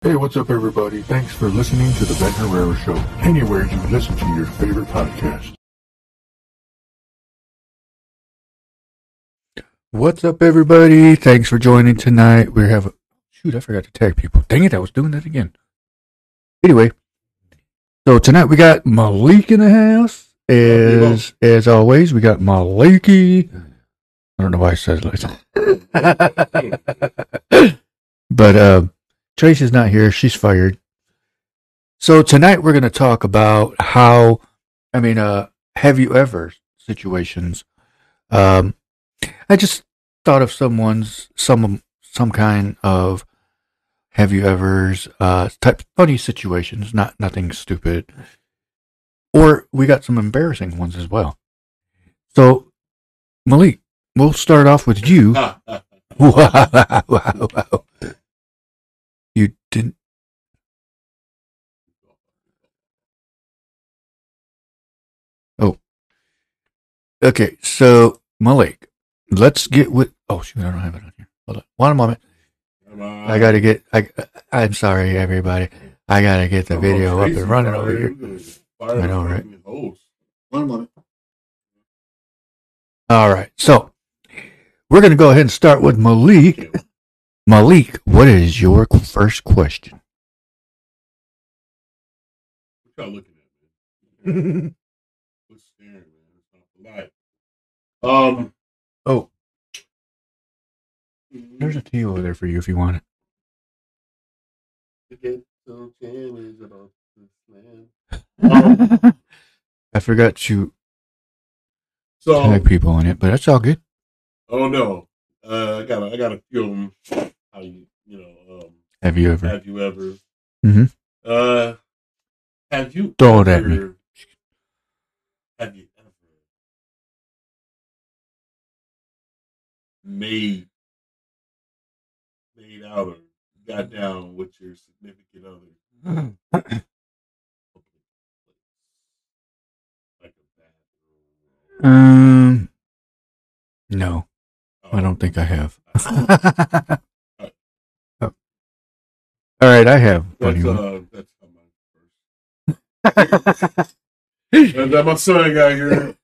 Hey, what's up, everybody? Thanks for listening to the Ben Herrera Show, anywhere you listen to your favorite podcast. What's up, everybody? Thanks for joining tonight. We have shoot, I forgot to tag people. Dang it, I was doing that again. Anyway, so tonight we got Malik in the house. As as always, we got Maliki. I don't know why I said it like that. but uh, Tracy's not here. She's fired. So tonight we're going to talk about how, I mean, uh, have you ever situations. Um, I just thought of someone's some some kind of have you ever's uh type funny situations, not nothing stupid. Or we got some embarrassing ones as well. So Malik, we'll start off with you. wow, wow, wow. You didn't Oh. Okay, so Malik, let's get with oh shoot, I don't have it on here. Hold on. One moment. I gotta get I I'm sorry everybody. I gotta get the video up and running over here. I know, right? One moment. All right. So we're gonna go ahead and start with Malik. Malik, what is your first question? What y'all looking at, man? What's staring, man? It's not the light. Um, Oh, there's a tea over there for you if you want it. to get some challenge about this land. Um, I forgot to so tag people in it, but that's all good. oh no, uh, I got I got a few of 'em. How you you know um, Have you ever? have you ever mm-hmm. uh have you Throw it at me. have you ever made made out or got down with your significant other like a bathroom Um, no, or- I don't think I have. All right, I have. That's uh, that's my first. And then my son got here.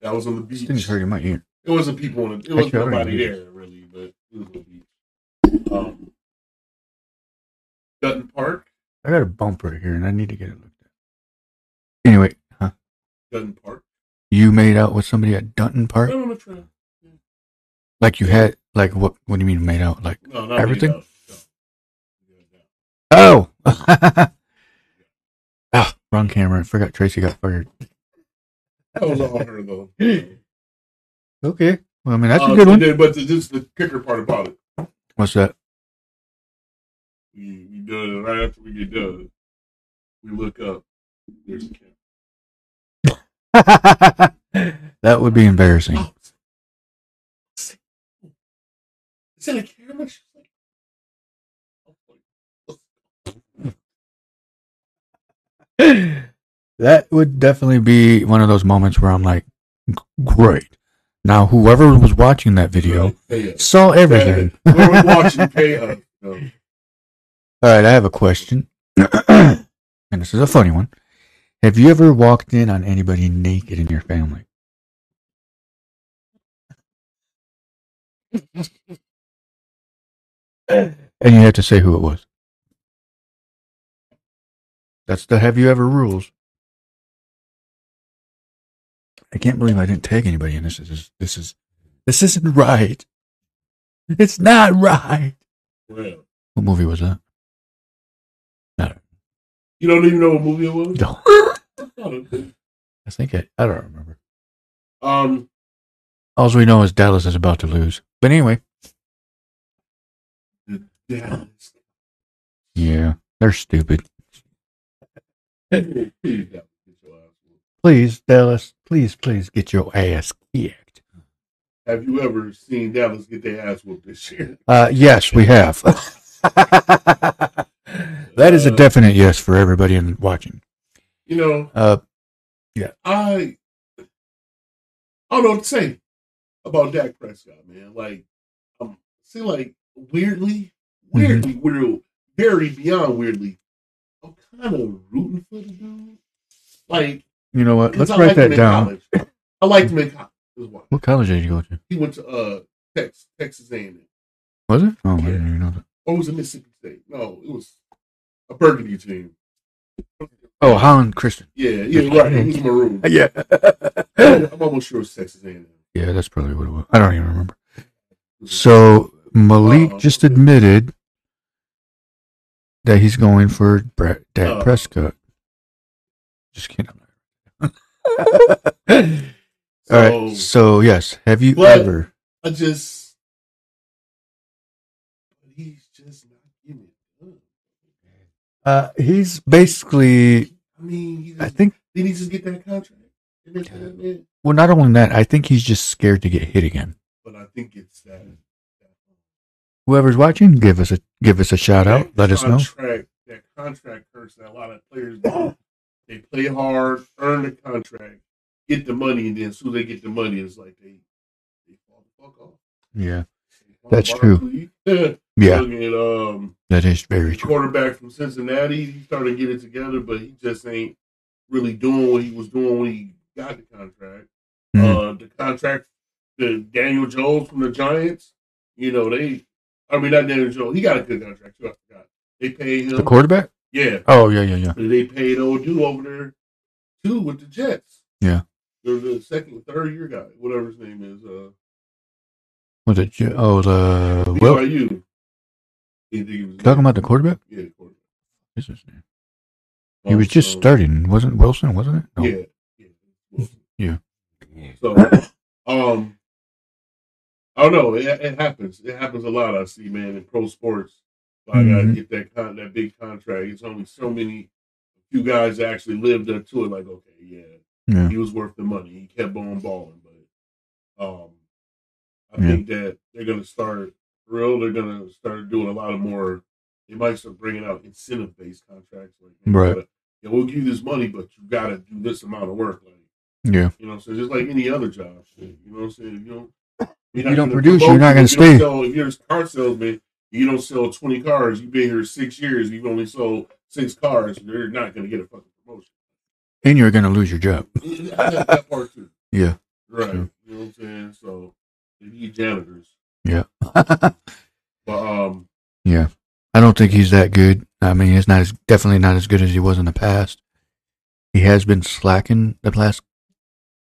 That was on the beach. thing's hurting my ear. It wasn't people on it. It wasn't Actually, nobody there really, but it was on the beach. Um, Dunton Park. I got a bump right here, and I need to get it looked at. Anyway, huh? Dunton Park. You made out with somebody at Dunton Park? The trail. Like you had, like what? What do you mean made out? Like No, Everything? Me, no. No. oh, ah, wrong camera. I forgot Tracy got fired. That was all her though. Okay, well, I mean that's Uh, a good one. and then- but the, this is the kicker part about it. What's that? We we do it right after we get done. We look up. There's a camera. that would be embarrassing. Oh, is that a camera? She's like, that would definitely be one of those moments where I'm like, great. Now, whoever was watching that video Pay saw everything. We're watching, pay us. No. All right, I have a question. and this is a funny one. Have you ever walked in on anybody naked in your family? and you have to say who it was. That's the have you ever rules. I can't believe I didn't tag anybody in this. This is this is this isn't right. It's not right. Well, What movie was that? you don't even know what movie it was? No. No. I think I, I don't remember. Um, All we know is Dallas is about to lose. But anyway, yeah. yeah, they're stupid. Please, Dallas, please, please get your ass kicked. Have you ever seen Dallas get their ass whooped this year? Uh, yes, we have. that is a definite yes for everybody in watching. You know, Uh, I I don't know what to say about Dak Prescott, man. Like, um, see, like weirdly, weirdly, weird, very beyond weirdly, I'm kind of rooting for the dude. Like, You know what? Let's I write liked that down. college. I liked him in college. What college did you go to? He went to uh Texas, Texas A&M. Was it? Oh, I Yeah. didn't even know that. Or was it Mississippi State? No, it was a Burgundy team. Oh, Holland Christian. Yeah, yeah, right. It was maroon. Yeah. I'm almost sure it was Texas A&M. yeah, that's probably what it was. I don't even remember. So Malik Uh, just admitted that he's going for Brett, Dak Uh. Prescott. Just kidding. All right. So, So yes, have you ever? I just, he's just not getting it done. Uh, he's basically. I mean, he I just, think. he needs to get that contract. And that's it, man. Well, not only that, I think he's just scared to get hit again. But I think it's that. Whoever's watching, give us a give us a shout out. that Let us know. contract, That contract curse that a lot of players do. They play hard, earn the contract, get the money, and then as soon as they get the money, it's like they, they fall the fuck off. Yeah, That's true. Yeah. yeah, at um, that is very true. quarterback from Cincinnati. He started to get it together, but he just ain't really doing what he was doing when he got the contract. Mhm. Uh, the contract, the Daniel Jones from the Giants. You know they. I mean, not Daniel Jones. He got a good contract too. I forgot. They paid him. The quarterback? yeah, Oh yeah, yeah, yeah. but they paid old dude over there too with the Jets. Yeah. They're the second, third year guy, whatever his name is. Uh, Was it? J- Oh, the BYU. He was- talking about the quarterback. Yeah, the quarterback. What's his name? He was just Um, starting, wasn't Wilson? Wasn't it? No. Yeah. Yeah. Yeah. So, um, I don't know. It, it happens. It happens a lot. I see, man, in pro sports. I gotta Mhm. get that con- that big contract. It's only so many, a few guys that actually lived up to it. Like, okay, yeah, Yeah. he was worth the money. He kept on balling, but um, I Yeah. think that they're gonna start real. They're gonna start doing a lot of more. They might start bringing out incentive based contracts. Like, Right. gotta- yeah, we'll give you this money, but you gotta do this amount of work. Like, Yeah. you know, so just like any other job, shit, you know what I'm saying? If you don't, you don't produce, promote you're not gonna If stay. Sell, if you're a car salesman, you don't sell 20 cars. You've been here six years. You've only sold six cars. You're not going to get a fucking promotion. And you're gonna lose your job. that, part too. Yeah. Right. You know what I'm saying? So they need janitors. Yeah. But um, yeah. I don't think he's that good. I mean, he's not as definitely not as good as he was in the past. He has been slacking the last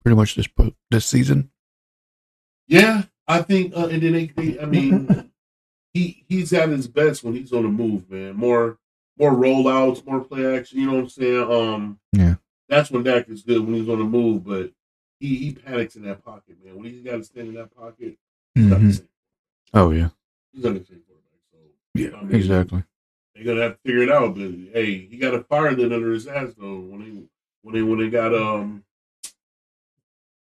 pretty much this this season. yeah, I think, uh, and then they, they, I mean, he he's at his best when he's on the move, man. More more rollouts, more play action. You know what I'm saying? Um, Yeah. that's when Dak is good when he's on the move, but he he panics in that pocket, man. When he's got to stand in that pocket, he's not the Mhm. Oh yeah. He's not the same quarterback. So Yeah. I mean, Exactly. they're gonna have to figure it out. But hey, he got a fire lit under his ass though when he when they when they got um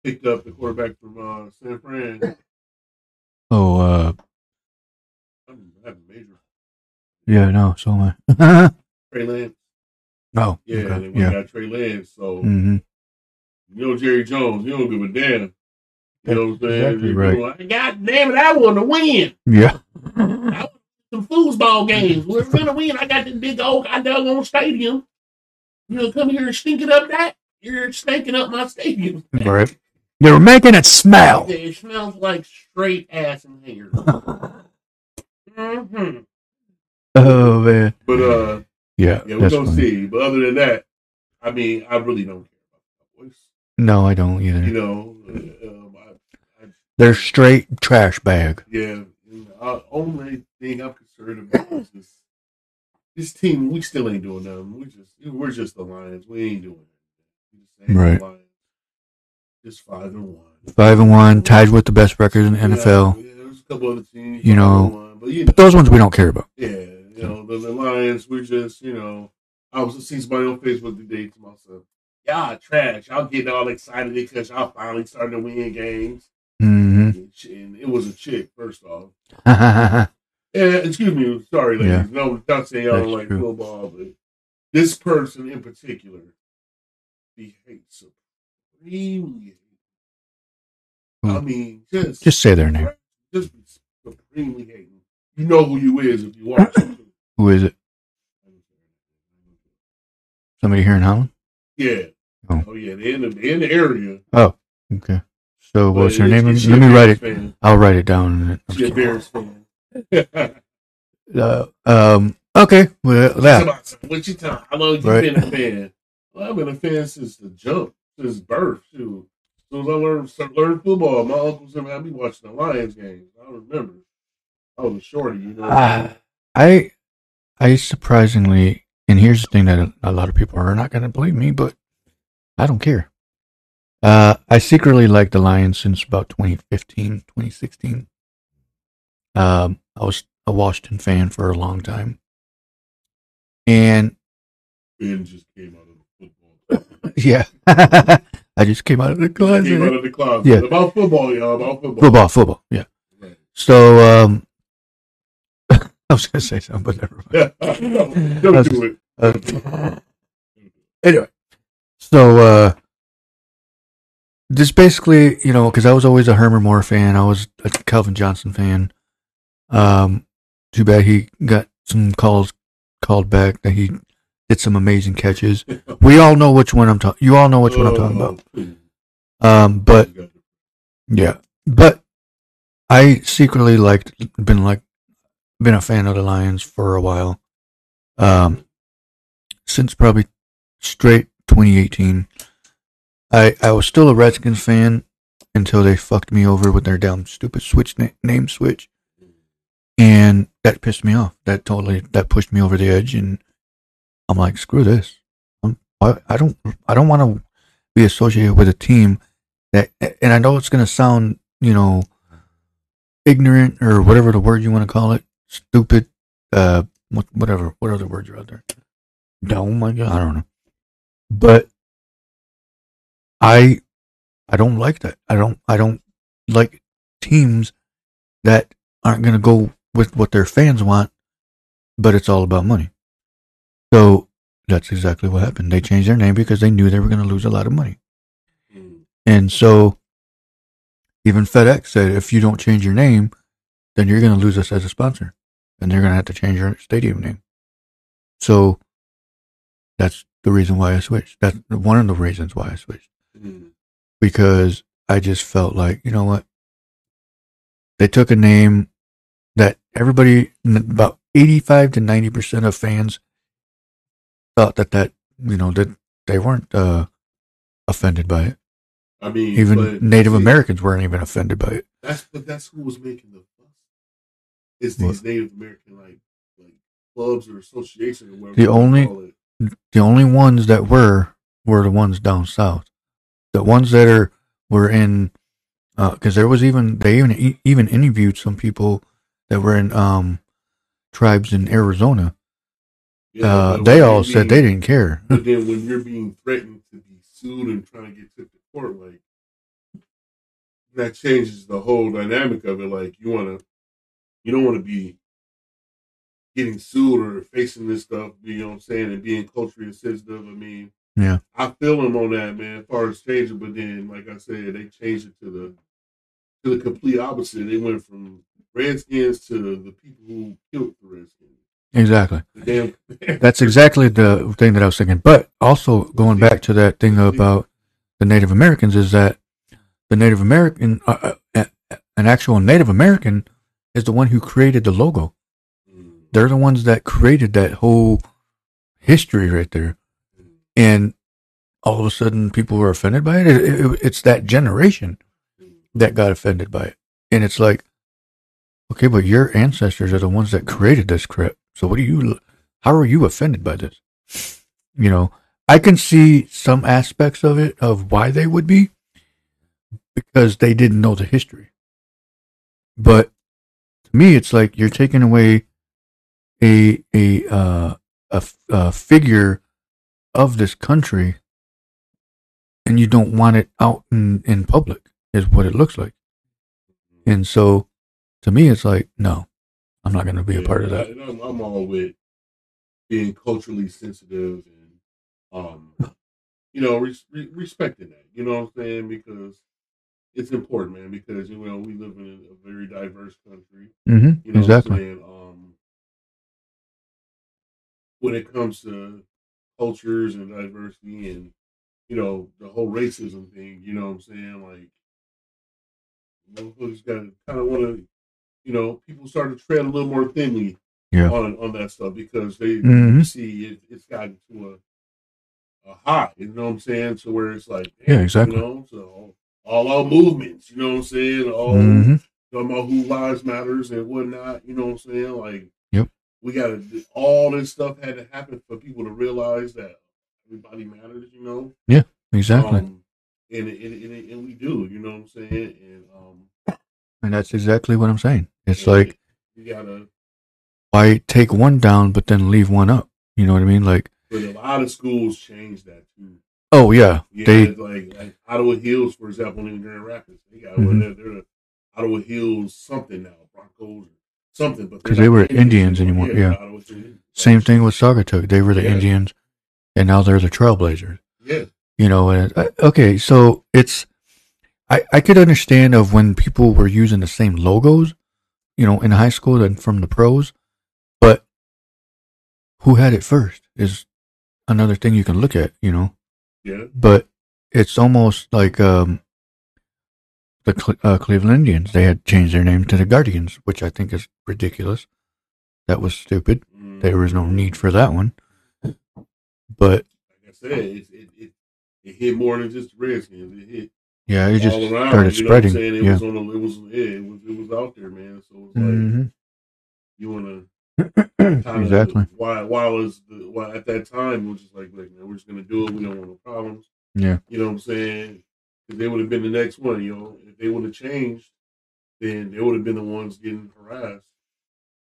picked up the quarterback from uh, San Fran. Oh uh I'm having major yeah. No. So am I. Trey Lance. oh. Yeah, okay, Yeah. got Trey Lance. So hmm you know Jerry Jones, you don't give a damn. You know what I'm saying? Exactly right. go, God damn it, I want to win. Yeah. Some foosball games. We're gonna win. I got this big old goddamn on stadium. You know, come here and stink it up that. You're stinking up my stadium. Right. They were making it smell. It smells like straight ass in here. hmm Oh man. But uh, Yeah. yeah, we're gonna funny. see. But other than that, I mean, I really don't care about Cowboys. No, I don't either. You know, uh, um, I, I, They're straight trash bag. yeah. The uh, only thing I'm concerned about is this, this team. We still ain't doing nothing. We just we're just the Lions. We ain't doing it. We just ain't the Right. Just five and one. Five and one, tied with the best record in the NFL. Yeah, there's a couple other teams. You know, one, but you But those ones we don't care about. Yeah, you know, the, the Lions, we're just, you know, I was seeing somebody on Facebook today to myself, y'all trash. Y'all getting all excited because y'all finally starting to win games. hmm And it was a chick, first off. yeah. Yeah, excuse me, sorry, ladies. Yeah. No, not saying y'all don't like true. football, but this person in particular, he hates supremely. I mean, just Just say their name. Just supremely hating. You know who you is if you watch. Who is it? Somebody here in Holland? Yeah. Oh. Oh, yeah. They're in the, they're in the area. Oh, okay. So what's But her name? Let me write it. fan. I'll write it down. She a. Bears fan. Uh, um. Okay. Well, that. What you talking? How long you Right. been a fan? Well, I've been a fan since the jump, since birth. Soon as I learned learning football, my uncles and had me watching the Lions games. I remember. I was a shorty, you know. Ah, I, I surprisingly, and here's the thing that a, lot of people are not going to believe me, but I don't care. Uh, I secretly like the Lions since about 2015, 2016. Um, I was a Washington fan for a long time, and ben just came out of the football. Yeah, I just came out of the closet. came out of the closet. Yeah. About football, y'all. About football. Football, football, yeah. Right. So, um, I was going to say something, but never mind. don't, don't do it. Uh, anyway, so uh, this basically, you know, because I was always a Herman Moore fan, I was a Calvin Johnson fan. Um, too bad he got some calls called back that he some amazing catches. We all know which one I'm talking. You all know which one I'm talking about. Um, but yeah, but I secretly liked, been like, been a fan of the Lions for a while. Um, since probably straight 2018. I I was still a Redskins fan until they fucked me over with their damn stupid switch na- name switch, and that pissed me off. That totally that pushed me over the edge, and I'm like, screw this. I'm, I I don't I don't want to be associated with a team that, and I know it's gonna sound you know ignorant or whatever the word you want to call it, stupid, uh, whatever, what other words are out there? Dumb, my God, I don't know. But I, I don't like that. I don't, I don't like teams that aren't going to go with what their fans want, but it's all about money. So that's exactly what happened. They changed their name because they knew they were going to lose a lot of money. Mm. And so even FedEx said, if you don't change your name, then you're going to lose us as a sponsor. And they're going to have to change your stadium name. So that's the reason why I switched. That's one of the reasons why I switched. Mm. Because I just felt like, you know what? They took a name that everybody, about 85 to 90% of fans thought that that, you know, that they weren't uh, offended by it. I mean, Even Native see, Americans weren't even offended by it. That's but that's who was making the fuss. It's What? these Native American like like clubs or associations or whatever. The only- call it. the only ones that were were the ones down south. The ones that are were in because there was even they even even interviewed some people that were in um tribes in Arizona. Yeah, uh, they all said they didn't care. But then when you're being threatened to be sued and trying to get took to court, like that changes the whole dynamic of it. Like you want to, you don't want to be getting sued or facing this stuff. You know what I'm saying? And being culturally sensitive. I mean, Yeah. I feel them on that man. As far as changing, but then, like I said, they changed it to the to the complete opposite. They went from Redskins to the people who killed the Redskins. Exactly. Damn. That's exactly the thing that I was thinking. But also going back to that thing about the Native Americans is that the Native American, uh, uh, an actual Native American, is the one who created the logo. They're the ones that created that whole history right there. And all of a sudden, people were offended by it. It- it- It's that generation that got offended by it. And it's like, okay, but your ancestors are the ones that created this crap. So what are you, how are you offended by this? You know, I can see some aspects of it of why they would be because they didn't know the history. But to me, it's like you're taking away a a uh, a, a figure of this country, and you don't want it out in in public. Is what it looks like. And so, to me, it's like, no, I'm not going to be a part of that. I'm, I'm all with being culturally sensitive and, um, you know, res- re- respecting that. You know what I'm saying? Because it's important, man. Because you know we live in a very diverse country. Mm-hmm. You know exactly. what I'm? Um, when it comes to cultures and diversity and you know the whole racism thing. You know what I'm saying? Like, motherfuckers got to kind of want to, you know, people start to tread a little more thinly Yeah. on on that stuff because they Mhm. see it, it's gotten to a a high. You know what I'm saying? To where it's like, Yeah, exactly. You know, so all our movements. You know what I'm saying? All hmm talking about who lives matters and whatnot. You know what I'm saying? Like, Yep. we got to all this stuff had to happen for people to realize that everybody matters. You know, Yeah, Exactly. Um, and, and, and and we do. You know what I'm saying? And um, and that's exactly what I'm saying. It's and like you gotta. why take one down but then leave one up? You know what I mean? Like, But a lot of schools change that too. oh yeah, Yeah, they like, like Ottawa Hills, for example, in Grand Rapids, they got Mhm. they're, they're the Ottawa Hills something now, Broncos or something. But they're 'Cause they were the Indians anymore, Yeah, yeah. Same thing with Saugatuck. They were the Yeah. Indians, and now they're the Trailblazers. Yeah, You know, and uh, okay, so it's I I could understand of when people were using the same logos, you know, in high school and from the pros, but who had it first is another thing you can look at. You know, yeah, but it's almost like um, the Cle- uh, Cleveland Indians. They had changed their name to the Guardians, which I think is ridiculous. That was stupid. Mm. There was no need for that one. But Like I said, it it, it it hit more than just the Redskins. It hit yeah, it just around. started you know what I'm spreading. It yeah. was on the, it was yeah, it was it was out there, man. So it's like Mhm. you want to exactly. why while is the while at that time, we're just like, like man, we're just gonna do it. We don't want no problems. Yeah. You know what I'm saying? 'Cause they would have been the next one. You know, if they would have changed, then they would have been the ones getting harassed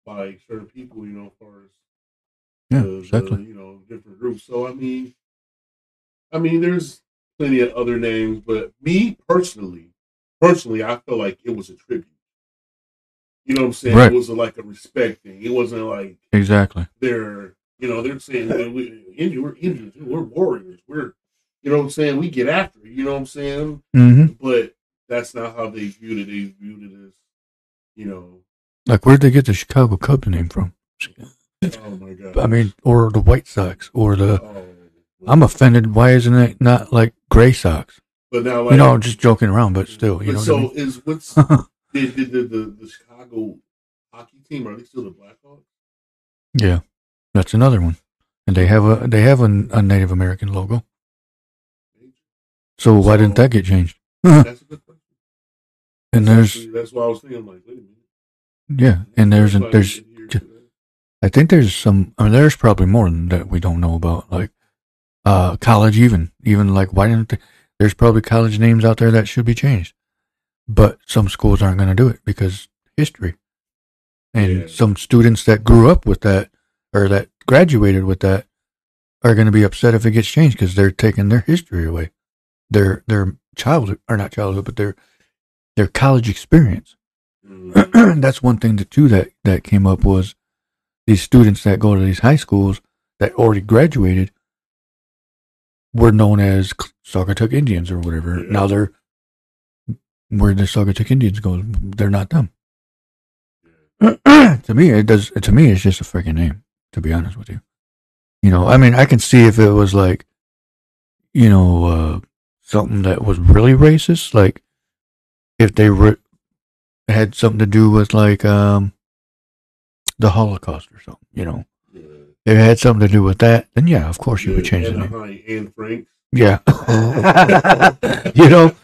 by certain people. You know, as far as Yeah, the, the, exactly. you know different groups. So I mean, I mean, there's plenty of other names, but me personally, personally, I feel like it was a tribute. You know what I'm saying? Right. It was a, like a respect thing. It wasn't like Exactly. they're you know they're saying we we're Indians, we're warriors, we're you know what I'm saying. We get after it. You know what I'm saying? hmm But that's not how they viewed it. They viewed it as you know. Like, where'd they get the Chicago Cubs name from? Oh my god. I mean, or the White Sox, or the. Oh, I'm offended. Why isn't it not like Gray Sox? but now like You know, just joking around, but still, you but know. so is what's I mean? did, did the, the the Chicago hockey team are they still the Blackhawks? yeah, that's another one, and they have a they have a, a Native American logo. So why didn't that get changed? That's a good question. And there's Actually, that's why I was thinking like, wait a minute. yeah, and there's there's we adhere ju- to that. I think there's some. I mean, there's probably more than that we don't know about, like uh, college. Even even like why didn't they, there's probably college names out there that should be changed, but some schools aren't going to do it because history, and Yeah. some students that grew up with that or that graduated with that are going to be upset if it gets changed because they're taking their history away, their their childhood or not childhood, but their their college experience Mhm. that's one thing that too that that came up was these students that go to these high schools that already graduated were known as Saugatuck Indians or whatever. Yeah. Now they're where the Saugatuck Indians go, they're not them. to me, it does. To me, it's just a freaking name. To be honest with you, you know, I mean, I can see if it was like, you know, uh, something that was really racist, like if they were had something to do with like um the Holocaust or something, you know. If it had something to do with that, then yeah, of course you would change the name. Anaheim and Frank. Yeah. you know,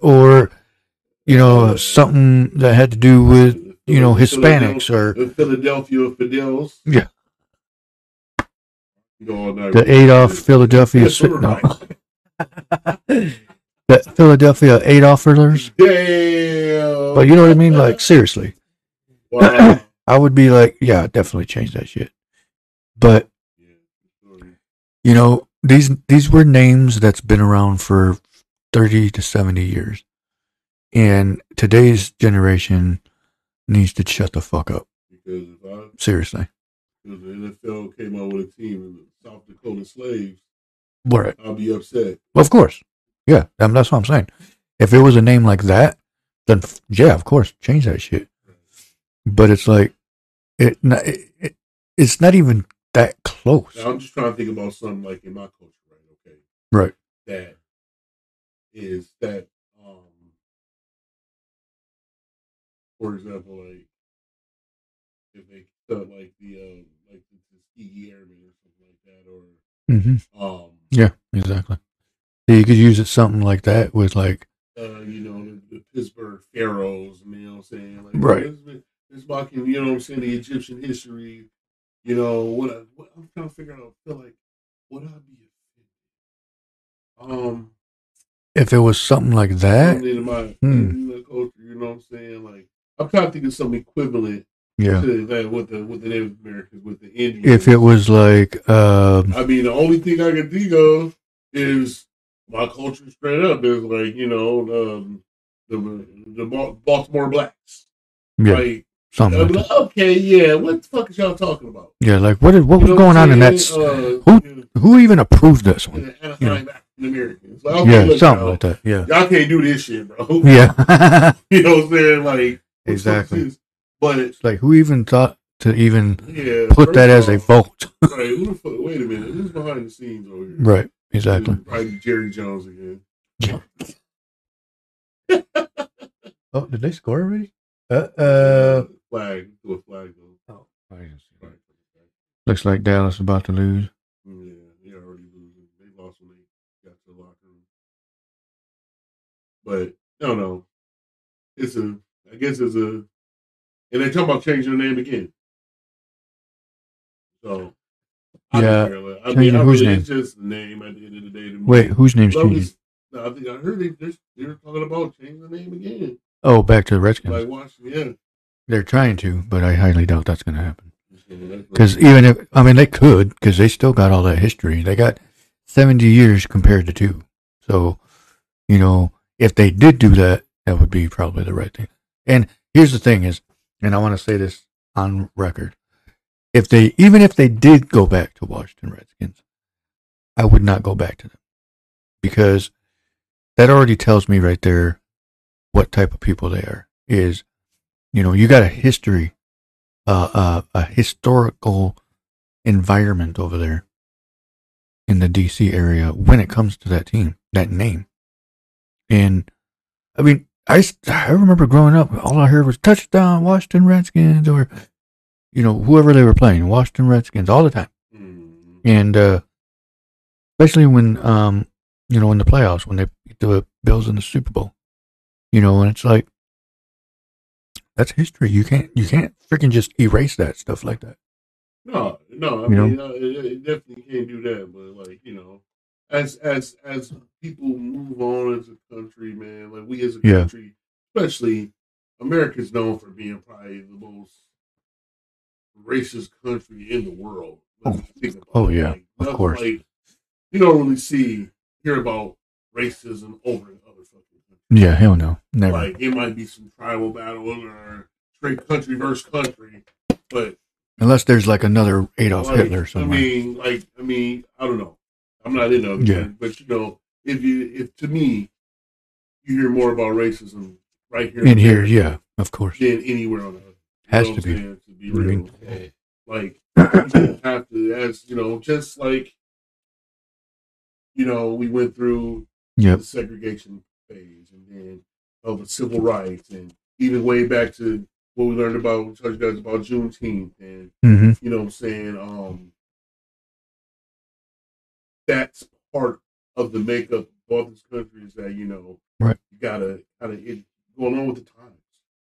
or you know, something that had to do with you know Hispanics or the Philadelphia Fidels. Yeah. You know, all night. the Adolf Philadelphia no. the Philadelphia Adolfers. Damn. But you know what I mean? Like seriously. wow. I would be like, yeah, definitely change that shit. But you know, these these were names that's been around for thirty to seventy years, and today's generation needs to shut the fuck up. Because if I, Seriously, if the NFL came out with a team of the South Dakota slaves, right? I'll be upset. Of course, yeah. I mean, that's what I'm saying. If it was a name like that, then f- yeah, of course, change that shit. But it's like it, it, it it's not even that close. Now, I'm just trying to think about something like in my culture, right? Okay, Right. that is that um for example like if they felt like the um like the Tuskegee Airmen or something like that or hmm um Yeah, exactly. So you could use it something like that with like uh you know the, the Pittsburgh Pharaohs you know what I'm saying like Right. this, this mocking you know what I'm saying the Egyptian history you know what, I, what I'm trying to figure out I feel like would I be offended um if it was something like that. something in my, Hmm. culture. You know what I'm saying? Like I'm trying to think of something equivalent Yeah. to that with the with the Native Americans, with the Indians. If it was like um I mean, the only thing I can think of is my culture straight up is like you know um, the the Baltimore blacks. yeah, Like, something like like, okay, yeah, what the fuck is y'all talking about? Yeah, like what is what was You know going on in that? Uh, who- Who even approved this one? the Anaheim African Americans. Like, okay, Yeah, look, something y'all, like that. Yeah. Y'all can't do this shit, bro. Yeah. You know what I'm saying? Like what the fuck exactly. But It's like who even thought to even Yeah. put that as a vote? Right. Fuck? Wait a minute. Who's behind the scenes over here? right. Exactly. Probably Jerry Jones again. Oh, did they score already? Uh, uh flag. Do a flag though. Flag. looks like Dallas about to lose. Yeah, they already losing. They lost when they got to the locker room. But no, no. It's a. I guess it's a. And they talk about changing the name again. So. I Yeah, don't care. Like, I mean, changing I whose really, name? it's just the name at the end of the day. to me. Wait, whose name's Love changing? no, I think I heard they they're, they're talking about changing the name again. Oh, back to the Redskins. They're trying to, but I highly doubt that's going to happen. Because even if I mean they could, because they still got all that history. They got seventy years compared to two. So, you know, if they did do that, that would be probably the right thing. And here's the thing: is, and I want to say this on record: if they, even if they did go back to Washington Redskins, I would not go back to them because that already tells me right there what type of people they are. Is, you know, you got a history uh, uh, a historical environment over there in the DC area when it comes to that team, that name. And I mean, I I remember growing up, all I heard was touchdown, Washington Redskins, or, you know, whoever they were playing, Washington Redskins all the time. Mm, And, uh, especially when, um, you know, in the playoffs, when they beat the Bills in the Super Bowl, you know, and it's like, that's history. You can't, you can't freaking just erase that stuff like that. no, no. I You mean, uh, it, it definitely can't do that. But like you know, as as as people move on as a country, man, like we as a Yeah. country, especially America's known for being probably the most racist country in the world. When you think about Oh, yeah, Like, of course. Like, you don't really see hear about racism over in other fucking countries. Yeah, hell no. Never. Like it might be some tribal battles or straight country versus country, but Unless there's like another Adolf like, Hitler I mean, like I mean, I don't know. I'm not in those, Yeah. but you know, if you if to me, you hear more about racism right here in here, America yeah, of course. than anywhere on earth. Has to be. saying? To be I real, mean- like you have to, as you know, just like you know, we went through Yep. the segregation phase and then of the civil rights and even way back to what we learned about told you guys about Juneteenth and hmm you know what I'm saying, um that's part of the makeup of all this country is that, you know, Right. you gotta kinda it going on with the times.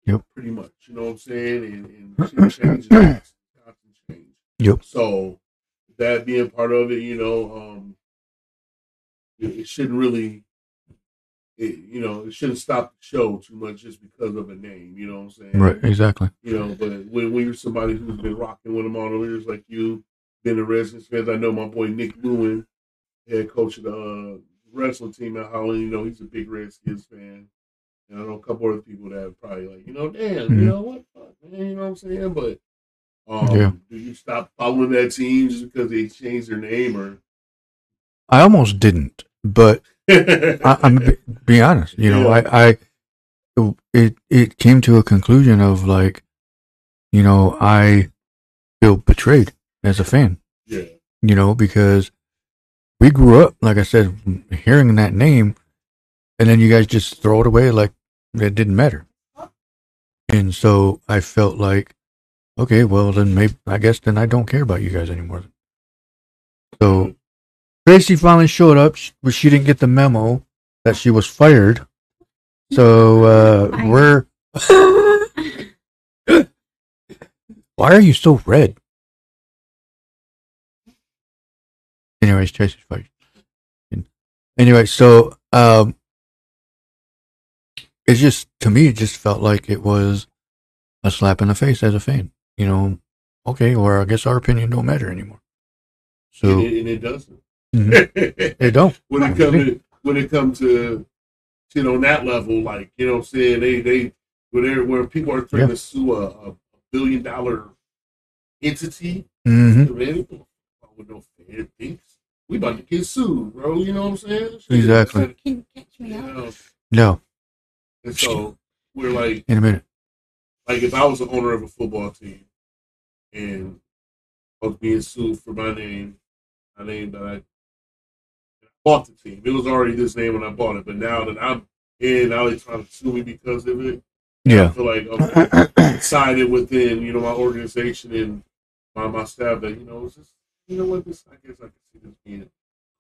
Yep. Pretty much. You know what I'm saying? And and changes constant change. Yep. So that being part of it, you know, um it, it shouldn't really it, you know, it shouldn't stop the show too much just because of a name, you know what I'm saying? Right, exactly. You know, but when, when you're somebody who's been rocking with them all the years like you, been a Redskins fans, I know my boy Nick Lewin, head coach of the uh, wrestling team at Holland, you know, he's a big Redskins fan. And I know a couple other people that are probably like, you know, damn, Mhm. you know what, fuck, man, you know what I'm saying? But um, Yeah. do you stop following that team just because they changed their name or? I almost didn't, but I, I'm be, be honest. You know, Yeah. I, I, it, it came to a conclusion of like, you know, I feel betrayed as a fan. yeah, You know, because we grew up, like I said, hearing that name, and then you guys just throw it away like it didn't matter. And so I felt like, okay, well then maybe I guess then I don't care about you guys anymore. So Tracy finally showed up, but she didn't get the memo that she was fired. So uh, we're. Why are you so red? Anyways, Tracy's fired. Anyway, so um, it's just to me, it just felt like it was a slap in the face as a fan. You know, okay, or I guess our opinion don't matter anymore. So and, it, and it doesn't. mhm. it don't. when it come to when it comes to shit on that level, like you know what I'm saying, they they when they when people are trying Yeah. to sue a, a billion dollar entity, hmm man, they don't fuck with no fan thinks. We about to get sued, bro. You know what I'm saying? Shit. Exactly. Can you catch me You up? know, No, and so we're like, in a minute. like if I was the owner of a football team and I was being sued for my name, my name that I bought the team. It was already this name when I bought it, but now that I'm in, now they're trying to sue me because of it. Yeah, I feel like I'm decided within, you know, my organization and my, my staff that, you know, it's just, you know what, this, I guess I can see this being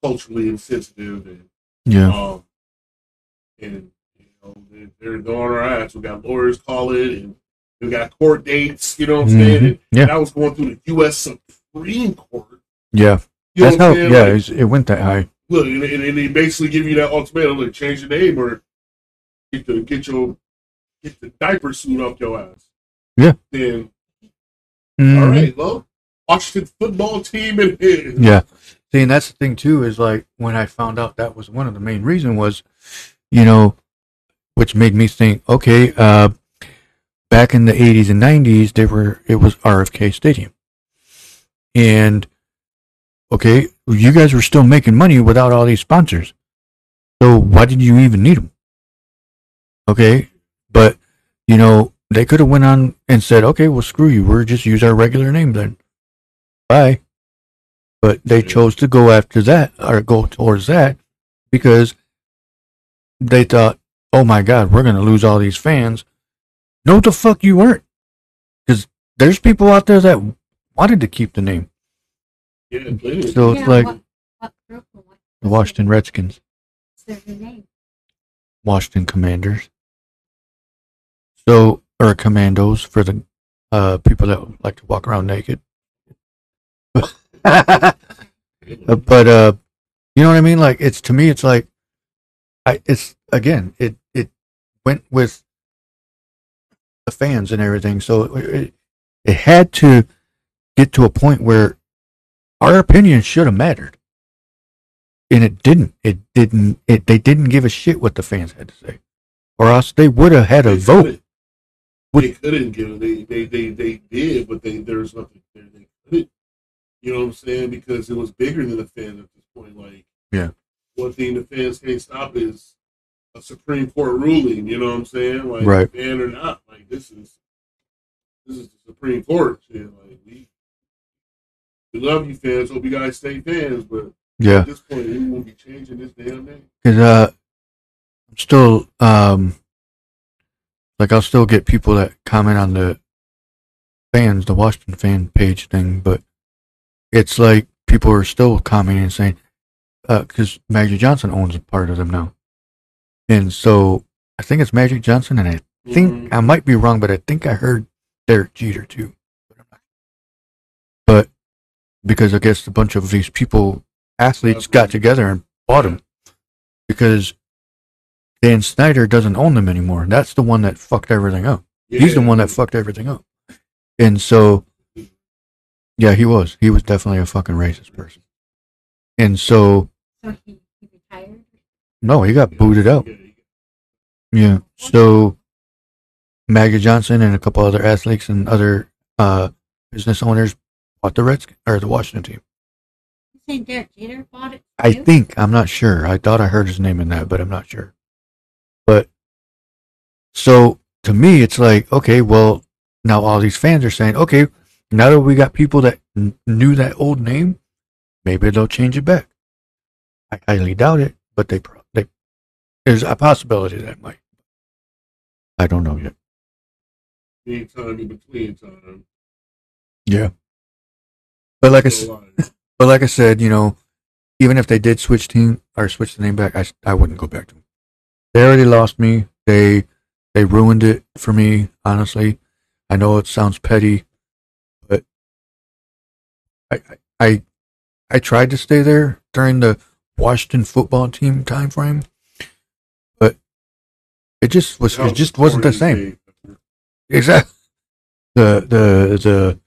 culturally insensitive and Yeah. um, and you know they- they're, they're on our ass. We got lawyers calling it, and we got court dates. You know what I'm saying? Mhm. And Yeah. I was going through the U.S. Supreme Court. Yeah. You know That's how. Yeah, it went that high. Look, and, and, and they basically give you that ultimatum: look, change your name or get the get your get the diaper suit off your ass. Yeah. Then Mhm. all right, well, Washington football team it is. Yeah. See, and that's the thing too is like when I found out that was one of the main reason was, you know, which made me think, okay, uh, back in the 80s and 90s, they were it was RFK Stadium, and okay, you guys were still making money without all these sponsors, so why did you even need them? Okay, but you know they could have went on and said, okay, well screw you, we're just use our regular name then, bye but they chose to go after that or go towards that because they thought, "Oh my God, we're going to lose all these fans." No, the fuck you weren't, because there's people out there that wanted to keep the name. Yeah, plenty. So it's like what, what group or what? the Washington Redskins? Washington Commanders, so or Commandos for the uh, people that like to walk around naked. Uh, but uh you know what i mean like it's to me it's like i it's again it it went with the fans and everything so it, it had to get to a point where our opinion should have mattered and it didn't it didn't it they didn't give a shit what the fans had to say or else they would have had a They vote couldn't. They couldn't give it. They, they, they, they did, but they there's nothing there. They couldn't. You know what I'm saying? Because it was bigger than the fans at this point. Like, Yeah. One thing the fans can't stop is a Supreme Court ruling. You know what I'm saying? Like, Right. fan or not, like this is this is the Supreme Court. Shit. Like we we love you fans. Hope you guys stay fans, but yeah at this point, we won't be changing this damn name. Cause uh, I'm still um, like I'll still get people that comment on the fans, the Washington fan page thing, but it's like people are still commenting and saying, uh, because Magic Johnson owns a part of them now, and so I think it's Magic Johnson, and I think Mhm. I might be wrong, but I think I heard Derek Jeter too. But because I guess a bunch of these people, athletes, got together and bought them because Dan Snyder doesn't own them anymore. That's the one that fucked everything up. He's the one that fucked everything up. And so, yeah, he was. He was definitely a fucking racist person. And so, So he, he retired? no, he got booted out. Yeah, yeah. Yeah. So Magic Johnson and a couple other athletes and other uh, business owners bought the Redskins or the Washington team. You saying Derek Jeter bought it? I think I'm not sure. I thought I heard his name in that, but I'm not sure. But so to me, it's like okay, well, now all these fans are saying, okay, now that we got people that n- knew that old name, maybe they'll change it back. I highly doubt it, but they pro- they there's a possibility that might. I don't know yet. Anytime in between time. Yeah. But like I s- Still alive. but like I said, you know, even if they did switch team or switch the name back, I, I wouldn't go back to them. They already lost me. They they ruined it for me. Honestly, I know it sounds petty, but I I I, I tried to stay there during the Washington football team time frame, but it just was it just wasn't the same. Exactly. The the the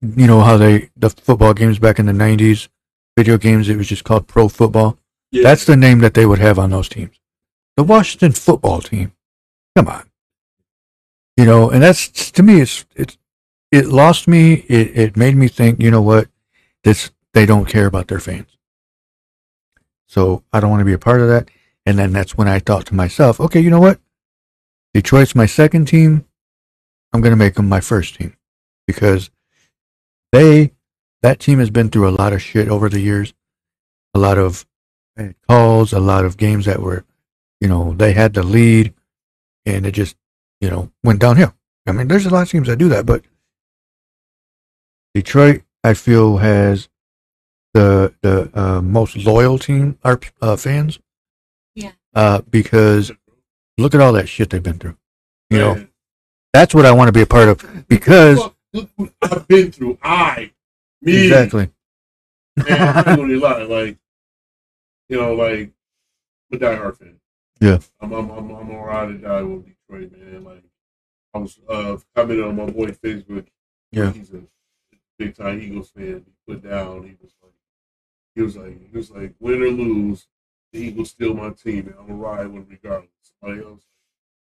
you know how they the football games back in the nineties, video games. It was just called pro football. Yeah. That's the name that they would have on those teams. The Washington football team. Come on. You know, and that's to me. It's it's it lost me. It it made me think. You know what? This they don't care about their fans. So I don't want to be a part of that. And then that's when I thought to myself, okay, you know what? Detroit's my second team. I'm going to make them my first team because they, that team has been through a lot of shit over the years, a lot of calls, a lot of games that were, you know, they had the lead and it just, you know, went downhill. I mean, there's a lot of teams that do that, but Detroit, I feel, has the the uh, most loyal team, our uh, fans. Yeah. Uh, because look at all that shit they've been through. You know, that's what I want to be a part of because look, what I've been through. I, me, exactly. man, I'm not gonna lie. Like, you know, like, I'm a diehard fan. Yeah. I'm, I'm, I'm, I'm a ride or die with Detroit, man. Like, I was uh commenting on my boy Facebook. Yeah. he's a big time Eagles fan. He put down. He was like, he was like, he was like, win or lose, the Eagles still my team, and I'm gonna ride with regardless. Somebody else,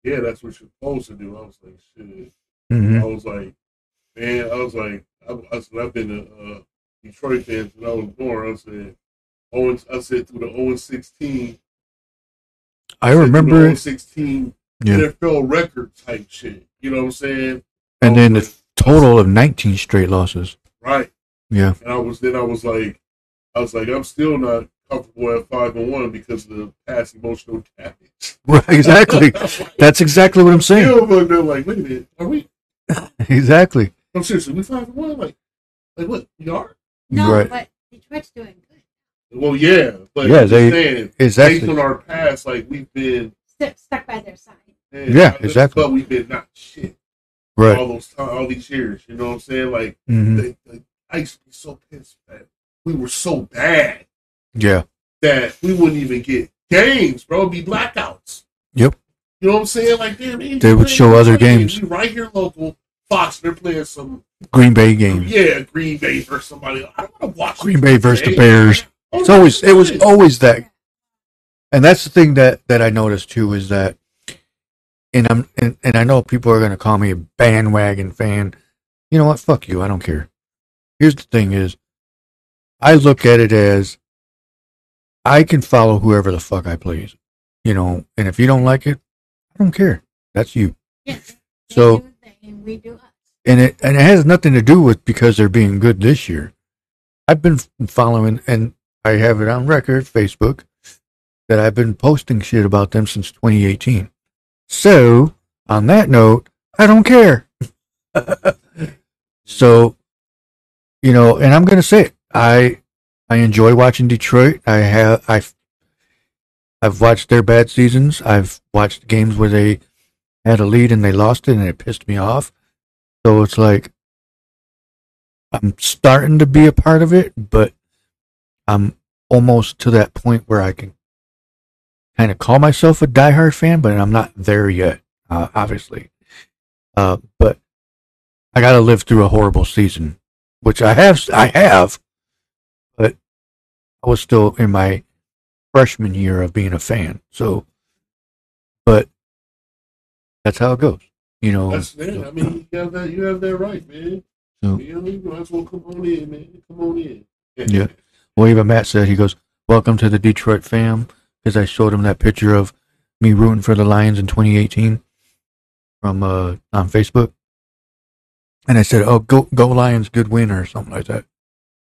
yeah, that's what you're supposed to do. I was like, shit. hmm I was like, man, I was like, I, I said, I've been a uh, Detroit fan since I was born. I said, oh, I said through the 0 16. I remember the 16 Yeah. NFL record type shit. You know what I'm saying? And then I the total of 19 straight losses. right. Yeah. And I was then I was like, I was like, I'm still not comfortable at five and one because of the past emotional damage. Right, exactly. That's exactly what I'm saying. They're like, wait a minute, are we? Exactly. I'm seriously, we five and one? Like, like what? We are? No, Right. but Detroit's doing good. Well, yeah, but Yeah, I'm just they- saying, based on our past, like we've been, St- stuck by their side. man, Yeah, exactly. But we've been not shit Right. all those all these years. You know what I'm saying? Like, hmm they, they, I used to be so pissed that we were so bad Yeah. that we wouldn't even get games, bro. It'd be blackouts. Yep. You know what I'm saying? Like, damn, ain't They would show other Detroit games. We right here local. Fox, they're playing some, Green Bay game. yeah, Green Bay versus somebody. I want to watch Green Bay versus the. Bears. Oh, It's always it was always that, and that's the thing that that I noticed too is that, and I'm and, and I know people are gonna call me a bandwagon fan. You know what? Fuck you. I don't care. Here's the thing: is I look at it as I can follow whoever the fuck I please. You know, and if you don't like it, I don't care. That's you. Yeah. So- do they, and us. and it and it has nothing to do with because they're being good this year. I've been following, and I have it on record, Facebook, that I've been posting shit about them since 2018. So, on that note, I don't care. so, you know, and I'm gonna say it. I I enjoy watching Detroit. I have I've I've watched their bad seasons. I've watched games where they had a lead and they lost it, and it pissed me off. So it's like I'm starting to be a part of it, but I'm almost to that point where I can kind of call myself a diehard fan, but I'm not there yet, uh, obviously. Uh, but I got to live through a horrible season, which I have. I have, but I was still in my freshman year of being a fan. So, but that's how it goes, you know. That's. I mean, you have that. You have that right, man. So- You you might as well come on in, man. Come on in. Yeah. Well, even Matt said he goes, "Welcome to the Detroit fam," because I showed him that picture of me rooting for the Lions in 2018 from uh, on Facebook, and I said, "Oh, go go Lions, good win" or something like that.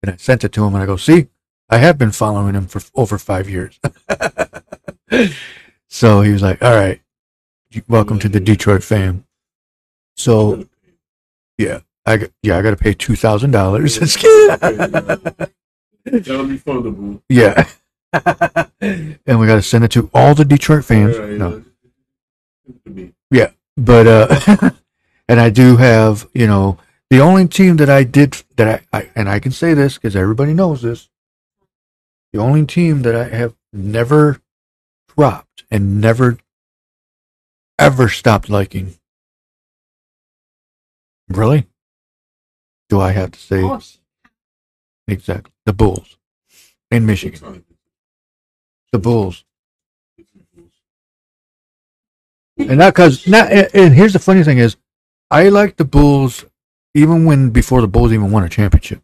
And I sent it to him and I go, see, I have been following him for over five years. so he was like, all right, welcome to the Detroit fam. So yeah, I got, yeah, I got to pay two thousand dollars. Non-refundable. yeah, and we got to send it to all the Detroit fans. All right, No, to me. but uh, and I do have, you know, the only team that I did that I, I and I can say this because everybody knows this. The only team that I have never dropped and never ever stopped liking. Really? Do I have to say Oh, shit. exactly the Bulls in Michigan? The Bulls. And not because not and, and here's the funny thing is I like the Bulls even when before the Bulls even won a championship.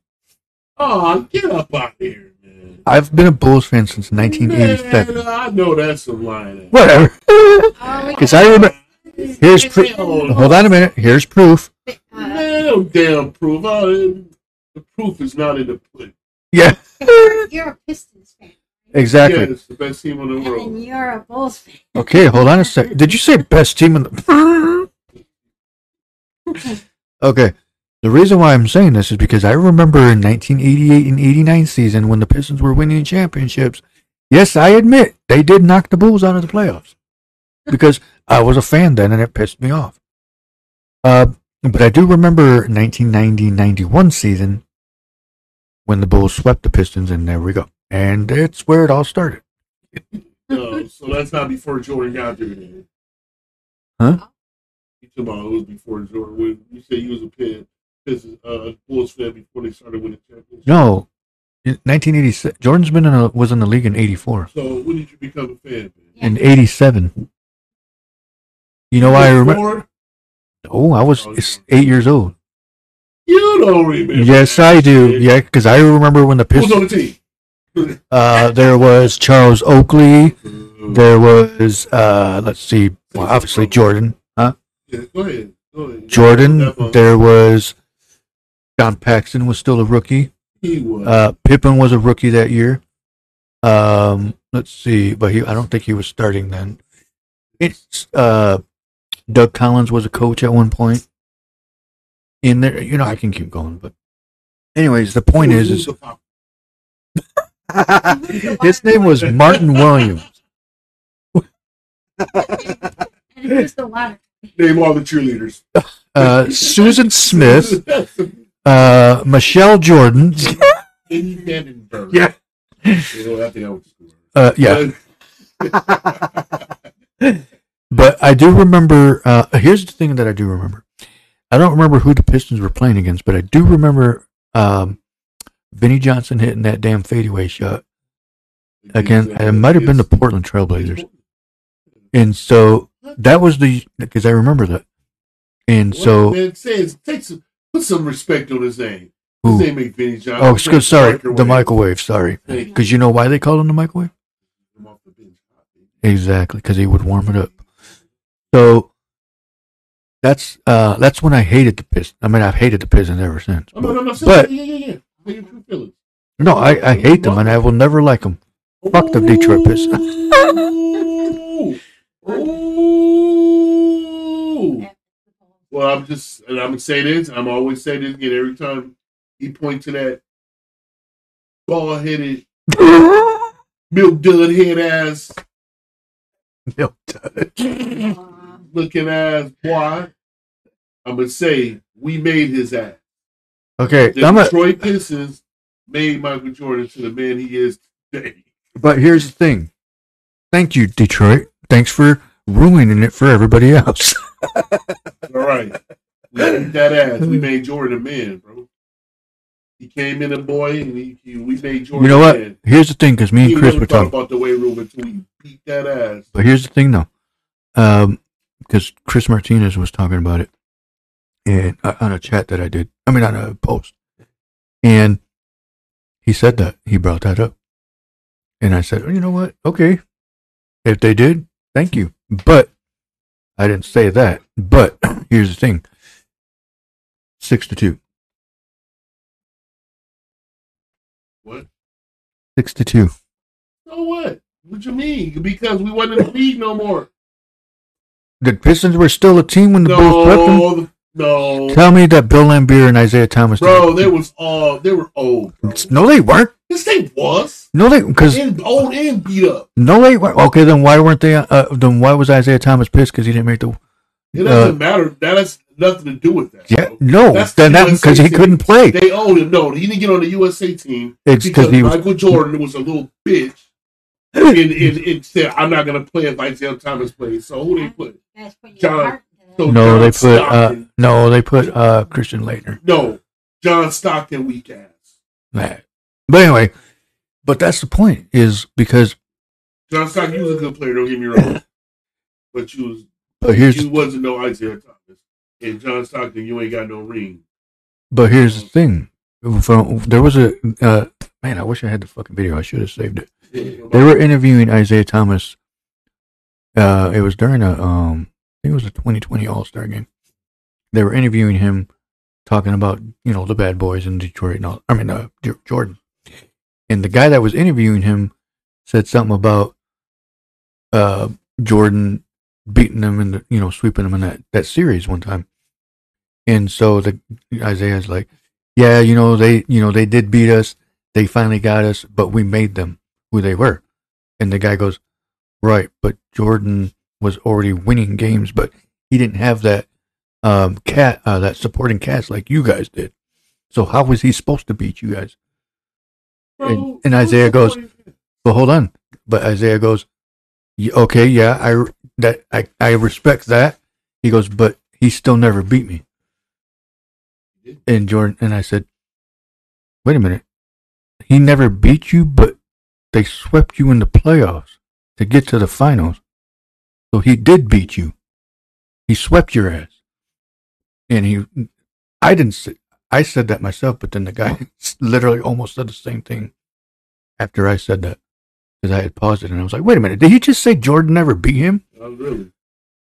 Oh, get up out here, man. I've been a Bulls fan since 1987. Man, I know that's a lie. Whatever. Oh, Because I remember. Here's proof. Oh, hold on a minute. Here's proof. Man, no damn proof. Oh, the proof is not in the pudding. Yeah. you're a Pistons fan. Exactly. Yeah, it's the best team in the world. And you're a Bulls fan. Okay, hold on a sec. Did you say best team in the? okay. The reason why I'm saying this is because I remember in 1988 and 89 season when the Pistons were winning championships. Yes, I admit they did knock the Bulls out of the playoffs because I was a fan then and it pissed me off. Uh, but I do remember 1990-91 season when the Bulls swept the Pistons, and there we go. And it's where it all started. No, so that's not before Jordan got there. Then. Huh? You talking about it was before Jordan? When you say he was a Pitt, Pistons, uh, Bulls fan before they started winning championships. No, in 1986. Jordan's been in a, was in the league in '84. So when did you become a fan? Man? In '87. You know why I remember? Oh, I was eight years old. You don't remember? Yes, I do. Yeah, because I remember when the Who's on Pistons. the team? Uh, there was Charles Oakley. There was uh, let's see, well, obviously Jordan. Huh? Yeah, go ahead. Go ahead. Jordan. There was John Paxson was still a rookie. He was. Uh, Pippen was a rookie that year. Um, let's see, but he I don't think he was starting then. It's uh, Doug Collins was a coach at one point. In there, you know, I can keep going, but anyways, the point is, is his name was Martin Williams. And who's the water? Name all the cheerleaders. Uh, Susan Smith, uh, Michelle Jordan. Eddie Vandenberg. Yeah. You know, I think I went to school. Uh, yeah, but I do remember. Uh, here's the thing that I do remember. I don't remember who the Pistons were playing against, but I do remember um, Vinnie Johnson hitting that damn fadeaway shot again. It might have been the Portland Trailblazers, and so that was the because I remember that. And so, man, say, take some, put some respect on his name. His name ain't Vinnie Johnson. oh, excuse, sorry, Microwave. the microwave. Sorry, because you know why they called him the microwave? Come off the bench. Exactly, because he would warm it up. So that's uh that's when I hated the Pistons. I mean, I've hated the Pistons ever since. I'm not But- yeah, yeah, yeah. Your feelings. No, I, I hate them, and I will never like them. Fuck the Detroit Pistons. Ooh. Ooh. Well, I'm just, and I'm gonna say this. I'm always saying this again every time he point to that ball headed, milk dud head ass No, Dud. Looking ass boy. I'm gonna say we made his ass. okay, The I'm a, Detroit Pistons made Michael Jordan to the man he is today. but here's the thing. Thank you, Detroit. Thanks for ruining it for everybody else. All right, we beat that ass. We made Jordan a man, bro. He came in a boy, and he, he we made Jordan. you know what? man. Here's the thing, because me and Chris were talking. about the way room until we beat that ass. But here's the thing, though, um, because Chris Martinez was talking about it, and uh, on a chat that I did. I mean, on a post, and he said that he brought that up, and I said, oh, you know what? Okay, if they did, thank you, but I didn't say that. But here's the thing: six to two. What? Six to two. So what? What you mean? Because we wasn't in the league no more. The Pistons were still a team when the Bulls swept them. No, no, Tell me that Bill Laimbeer and Isiah Thomas. bro. They was all they were old. Bro. no, they weren't. This thing was No, they because old and beat up. no, they weren't. Okay, then why weren't they? Uh, then why was Isiah Thomas pissed because he didn't make the? It doesn't matter. That has nothing to do with that. Yeah, bro. no, That's then the that USA because he couldn't play. They owned him. No, he didn't get on the USA team It's because because he was. Michael Jordan was a little bitch and, and, and said, "I'm not going to play if Isiah Thomas plays." So who they put? Guys put your John- heart so- No, John they put. Uh, no, they put uh, Christian Laettner. No, John Stockton, weak ass. That. But anyway, but that's the point. Is because. John Stockton, you was a good player. Don't get me wrong, but you was But here's you wasn't no Isiah Thomas. And John Stockton, you ain't got no ring. But here's the thing. From, there was a uh, man. I wish I had the fucking video. I should have saved it. They were interviewing Isiah Thomas. Uh, it was during a um, I think it was a 2020 All Star game. They were interviewing him, talking about you know the bad boys in Detroit and all. I mean, uh, Jordan. And the guy that was interviewing him said something about uh Jordan beating them and you know sweeping them in that that series one time. And so the Isiah's like, yeah, you know they you know they did beat us. They finally got us, but we made them who they were. And the guy goes, right, but Jordan was already winning games, but he didn't have that um cat uh, that supporting cast like you guys did. So how was he supposed to beat you guys? And- and Isiah goes, But hold on. But Isiah goes, okay, yeah, I that I, I respect that. He goes, but he still never beat me. And Jordan and I said, wait a minute, he never beat you, but they swept you in the playoffs to get to the finals. So he did beat you. He swept your ass. And he, I didn't say, I said that myself, but then the guy literally almost said the same thing after I said that because I had paused it and I was like, wait a minute, did he just say Jordan never beat him? Not really.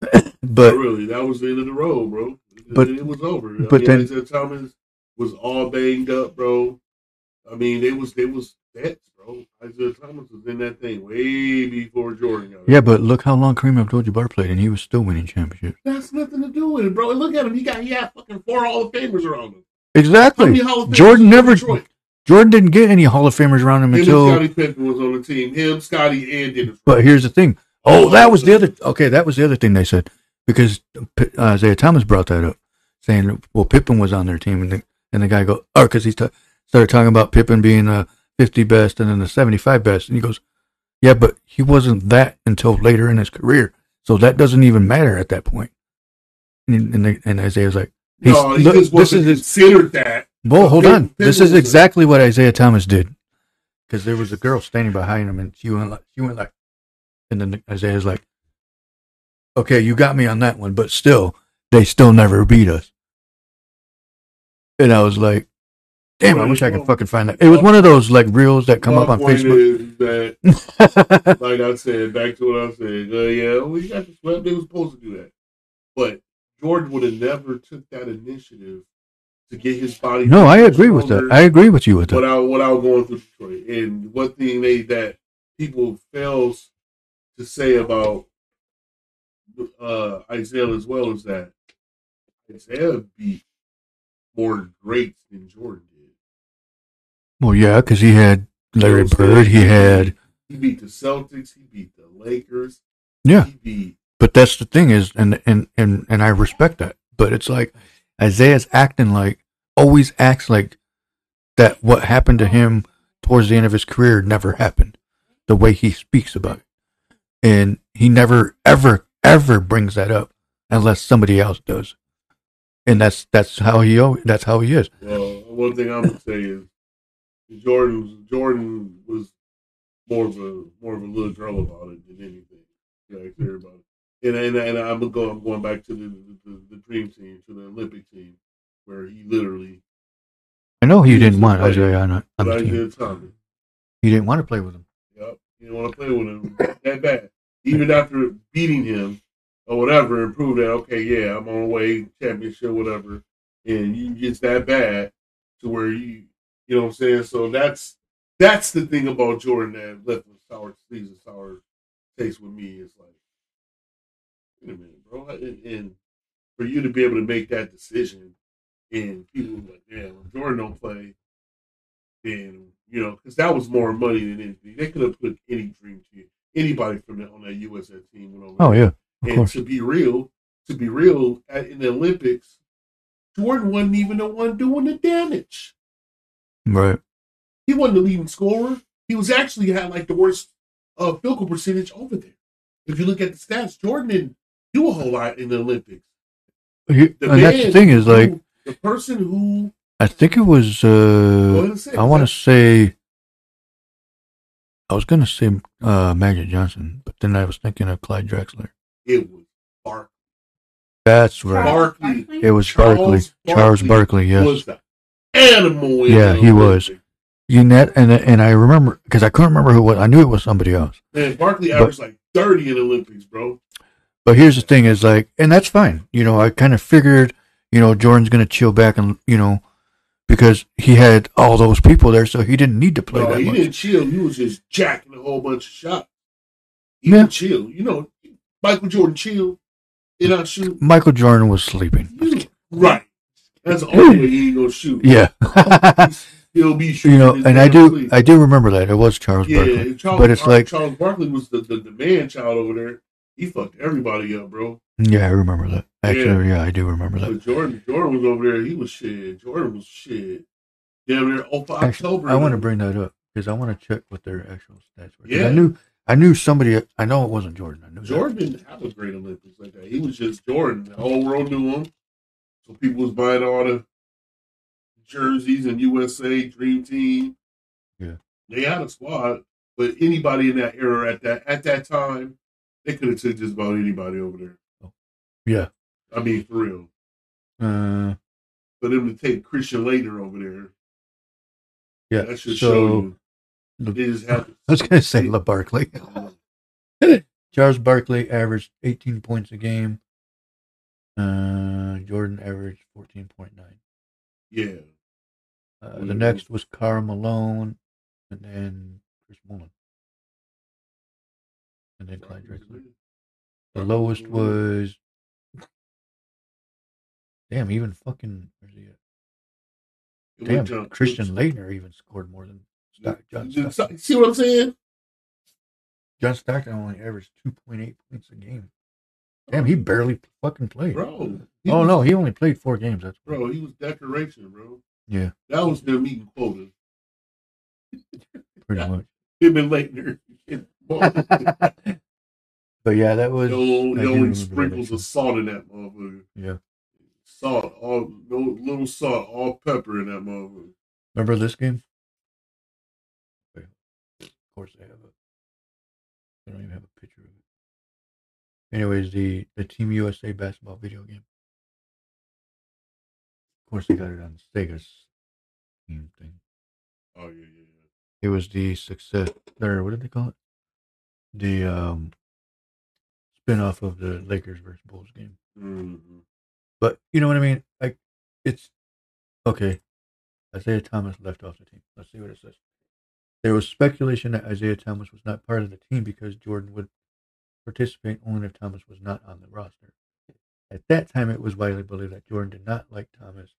But Not really. That was the end of the road, bro. But- it was over. I but mean, then- Isiah Thomas was all banged up, bro. I mean, they was they was vets, bro. Isiah Thomas was in that thing way before Jordan got yeah, but look how long Kareem Abdul-Jabbar played, and he was still winning championships. That's nothing to do with it, bro. And look at him. He got he had fucking four Hall of Famers around him. Exactly. many Hall of Famers Jordan never- Detroit? Jordan didn't get any Hall of Famers around him Him until. and Scottie Pippen was on the team. Him, Scottie, and Dennis. But here's the thing. Oh, that was the oh, other. Okay, that was the other thing they said because Isiah Thomas brought that up, saying, "Well, Pippen was on their team," and the, and the guy go, "Oh, because he ta- started talking about Pippen being a 50 best and then the 75 best," and he goes, "Yeah, but he wasn't that until later in his career, so that doesn't even matter at that point." And and, they, and Isiah's like, he's, no, he look, "This is considered that. well, hold Pippen- on. This is was a- exactly what Isiah Thomas did. Because there was a girl standing behind him, and she went like, she went like, and then Isiah's like, "Okay, you got me on that one, but still, they still never beat us." And I was like, "Damn, I wish I could fucking find that." It was one of those like reels that come My up on point Facebook. is that like I said, back to what I said. Uh, yeah, we got the swept. They were supposed to do that, but Jordan would have never took that initiative to get his body. no, I agree with that. I agree with you with that. without without going through Detroit. And one thing they that people fails to say about uh, Isiah as well is that Isiah beat more greats than Jordan did. Well, yeah, because he had Larry You know Bird. He had, He beat the Celtics. He beat the Lakers. yeah. He beat But that's the thing is, and and and and I respect that. But it's like Isiah's acting like always acts like that. What happened to him towards the end of his career never happened. The way he speaks about it, and he never ever ever brings that up unless somebody else does. And that's that's how he that's how he is. Well, one thing I'm gonna say is Jordan. Jordan was more of a more of a little girl about it than anything. Yeah, clear about it. And and, and I'm. I'm going back to the, the the dream team, to the Olympic team, where he literally. I know he didn't want. Isiah on, on the team. Tommy. He didn't want to play with him. Yep. He didn't want to play with him that bad. Even after beating him or whatever, and prove that okay, yeah, I'm on the way championship, whatever, and you get that bad to where you, you know what I'm saying. So that's that's the thing about Jordan that left with sour sour taste with me. Is like, wait a minute, bro, and, and for you to be able to make that decision, and people like, yeah, when Jordan don't play, then you know, because that was more money than anything. They could have put any dream team, anybody from the, on that USA team went over. Oh yeah, and course. to be real, to be real, at, in the Olympics, Jordan wasn't even the one doing the damage. Right. He wasn't the leading scorer. He was actually had like the worst uh, field goal percentage over there. If you look at the stats, Jordan didn't do a whole lot in the Olympics. The and that's the thing is like the person who I think it was. uh and say it, I want to say. I was gonna say uh Magic Johnson, but then I was thinking of Clyde Drexler. it was Barkley. That's right. Barkley. It was Charles Barkley. Charles Barkley Barkley. Yes. Was the animal? Yeah, he was. You net and and I remember because I couldn't remember who it was. I knew it was somebody else. Man, Barkley But- averaged like thirty in the Olympics, bro. But here's the thing: is like, and that's fine. You know, I kind of figured, you know, Jordan's gonna chill back and you know, because he had all those people there, so he didn't need to play No, that he much. didn't chill. He was just jacking a whole bunch of shots. He Yeah. didn't chill. You know, Michael Jordan chill. And I shoot. Michael Jordan was sleeping. Right. That's the only way he ain't gonna shoot. Yeah. He'll be shooting. you know, and I do, sleep. I do remember that it was Charles yeah, Barkley. Charles, but it's like- Charles Barkley was the, the, the man child over there. He fucked everybody up, bro. Yeah, I remember that. Actually, yeah, I do remember that. But Jordan, Jordan was over there. He was shit. Jordan was shit. Yeah, near oh, for Actually, October. I want to bring that up because I want to check what their actual stats were. Yeah. I knew, I knew somebody. I know it wasn't Jordan. I knew that. Jordan didn't have a great Olympics like that. He was just Jordan. The whole world knew him. So people was buying all the jerseys and USA Dream Team. Yeah. They had a squad, but anybody in that era at that at that time, they could have took just about anybody over there. Oh, yeah. I mean, for real. Uh, For them to take Christian Laettner over there, yeah. that should so show you. They just have I was gonna say La Barkley. Charles Barkley averaged 18 points a game. Uh, Jordan averaged 14.9. yeah. Uh, the next was Karl Malone, and then Chris Mullin, and then Clyde Drexler. The lowest was, damn, even fucking where's he at? Damn, John- Christian Laettner even scored more than Stock, John Stockton. See what I'm saying? John Stockton only averaged 2.8 points a game. Damn, he oh. barely fucking played. Bro. Oh was- no, he only played four games. That's Bro, he was decoration, bro. Yeah, That was them meeting quotas. pretty much. Him and Laettner. but yeah, that was. only, I the only sprinkles of salt in that motherfucker. Yeah. Salt, all no little salt, all pepper in that motherfucker. Remember this game? Of course, they have a. They don't even have a picture of it. Anyways, the the Team USA basketball video game. Of course, they got it on Sega's team thing. Oh yeah, yeah, yeah. It was the success. Or what did they call it? The um. Spin off of the Lakers versus Bulls game. Mm-hmm. But you know what I mean? Like, it's okay. Isiah Thomas left off the team. Let's see what it says. There was speculation that Isiah Thomas was not part of the team because Jordan would participate only if Thomas was not on the roster. At that time, it was widely believed that Jordan did not like Thomas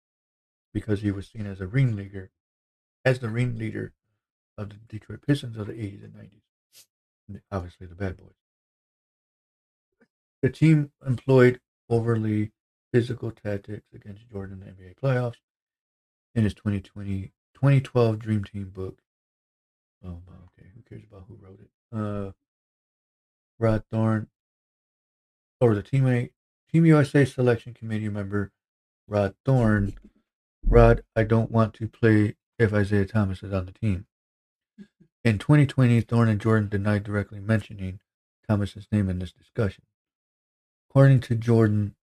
because he was seen as a ringleader, as the ringleader of the Detroit Pistons of the 80s and 90s. And obviously, the bad boys. The team employed overly physical tactics against Jordan in the NBA playoffs in his 2020, 2012 Dream Team book. Oh, okay. Who cares about who wrote it? Uh, Rod Thorn, or the teammate, Team USA selection committee member, Rod Thorn. Rod, I don't want to play if Isiah Thomas is on the team. In 2020, Thorn and Jordan denied directly mentioning Thomas's name in this discussion. According to Jordan,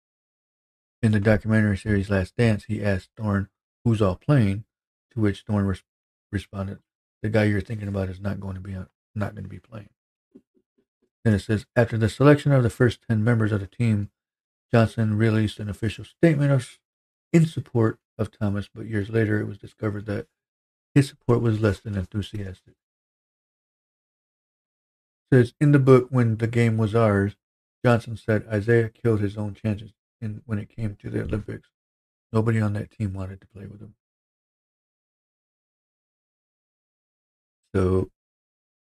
in the documentary series Last Dance, he asked Thorn, "Who's all playing?" To which Thorn res- responded, "The guy you're thinking about is not going to be on, not going to be playing." Then it says, after the selection of the first ten members of the team, Johnson released an official statement of in support of Thomas. But years later, it was discovered that his support was less than enthusiastic. Says in the book when the game was ours, Johnson said Isiah killed his own chances in when it came to the Olympics. Nobody on that team wanted to play with him. So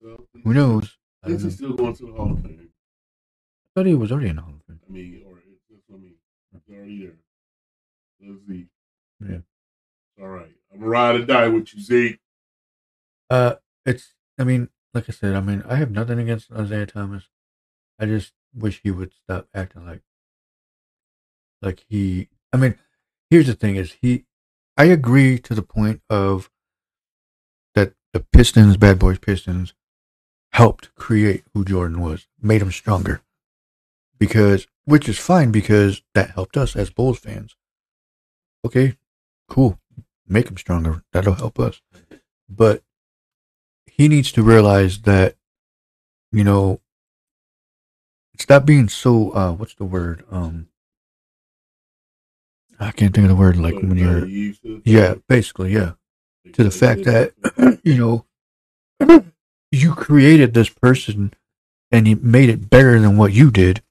Well, who knows? I, Is he still going to the Hall of Fame? I thought he was already in the Hall of Fame. I mean, or what I mean. He's already there. Let's see. Yeah. All right. I'm gonna ride or die with you, Zeke. Uh, it's. I mean, like I said, I mean, I have nothing against Isiah Thomas. I just wish he would stop acting like, like he. I mean, here's the thing: is he? I agree to the point of that the Pistons, Bad Boys Pistons, helped create who Jordan was, made him stronger, because which is fine because that helped us as Bulls fans. Okay, cool, make him stronger. That'll help us, but he needs to realize that, you know, stop being so. uh What's the word? Um, I can't think of the word. Like when uh, you're, you yeah, basically, yeah to the fact that you know you created this person and you made it better than what you did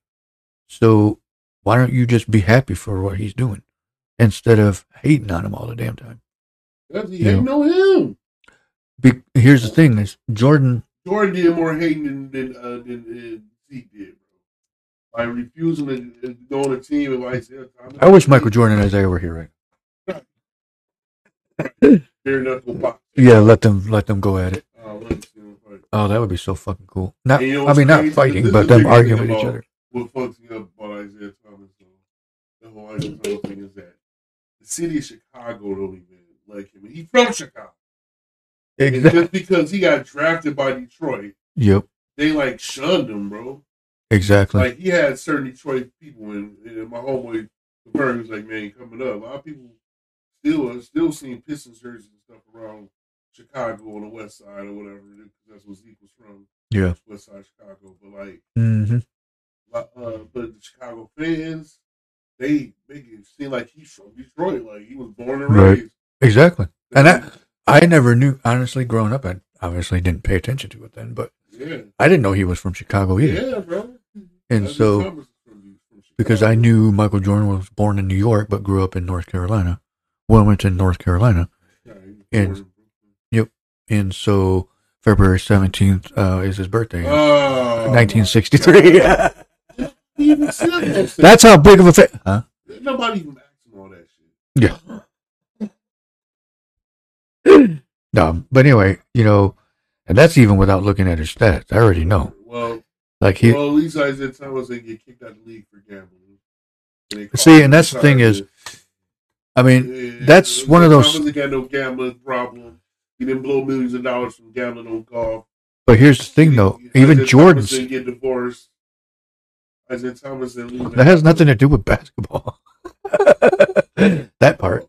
so why don't you just be happy for what he's doing instead of hating on him all the damn time That's, he Yeah. hating on him. Be- here's the thing is jordan Jordan did more hating than than, uh, than, than Zeke did. By refusing to, go on a team with Isiah Thomas. i wish michael jordan and isiah were here right Bare knuckle box. yeah let them let them go at it let me see what I- oh that would be so fucking cool not you know i mean not fighting This but them arguing with each other What fucks me up about Isiah Thomas, though, the whole Isiah Thomas thing is that the city of Chicago don't even like him. He's from Chicago. And exactly just because he got drafted by Detroit, yep they like shunned him, bro. Exactly Like he had certain Detroit people, and, and my homeboy he was like, "Man, coming up, a lot of people still are still seeing Pistons jerseys and stuff around Chicago on the West Side or whatever. because That's where Zeke was from, yeah West Side Chicago. But like, hmm uh, but the Chicago fans, they make it seem like he's from Detroit, like he was born and Right. raised. exactly and I, I never knew honestly growing up i obviously didn't pay attention to it then but yeah, I didn't know he was from Chicago either. yeah, bro. And so, Thomas is from- from because I knew Michael Jordan was born in New York but grew up in North Carolina, Wilmington, North Carolina. Yeah, he was and- Brooklyn. And so February 17th uh, is his birthday. Oh, 1963. He even said those things. That's how big of a fan. Huh? Nobody even asked him all that shit. Yeah. no, but anyway, you know, and that's even without looking at his stats. I already know. Well, Like he, well, at least Isiah Thomas didn't get kicked out of the league for gambling. And See, and that's the thing is. I mean, Yeah, that's one of those- got no gambling problem. He didn't blow millions of dollars from gambling on golf. but here's the thing though. Even Jordan's didn't get divorced. Isiah Thomas didn't that has nothing to do with basketball. that part,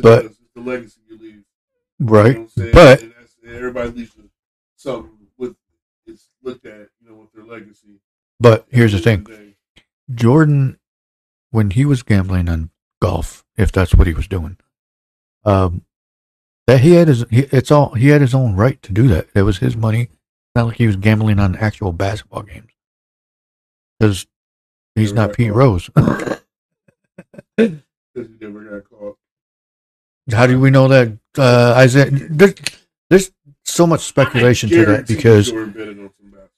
but- It's the legacy you leave. right? You know what I'm saying? But And that's, and everybody leaves something with it's looked at, you know, with their legacy. but here's the thing. Jordan, when he was gambling on golf, if that's what he was doing, um, that he had his, he, it's all he had his own right to do that. It was his money. It's not like he was gambling on actual basketball games because he's Never not Pete caught. Rose. Because he never got caught. How do we know that uh, Isiah? There's, there's so much speculation to that because Jordan betted on some basketball.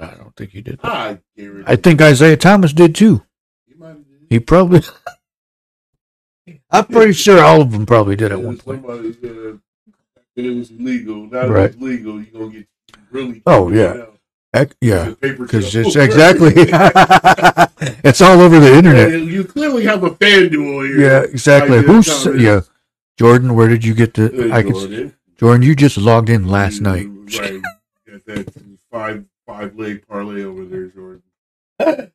I don't think he did. I. I think Isiah Thomas did too. he might have did. He probably. I'm pretty sure all of them probably did at It one point. Said it was legal. Now Right. it's legal, you're gonna get really. Oh, yeah. Yeah, because it's exactly it's all over the internet. You clearly have a FanDuel here. Yeah, exactly. Who's Thomas. yeah, Jordan? Where did you get the? Good I could. Jordan. Jordan, you just logged in last night. Right. That five five leg parlay over there, Jordan.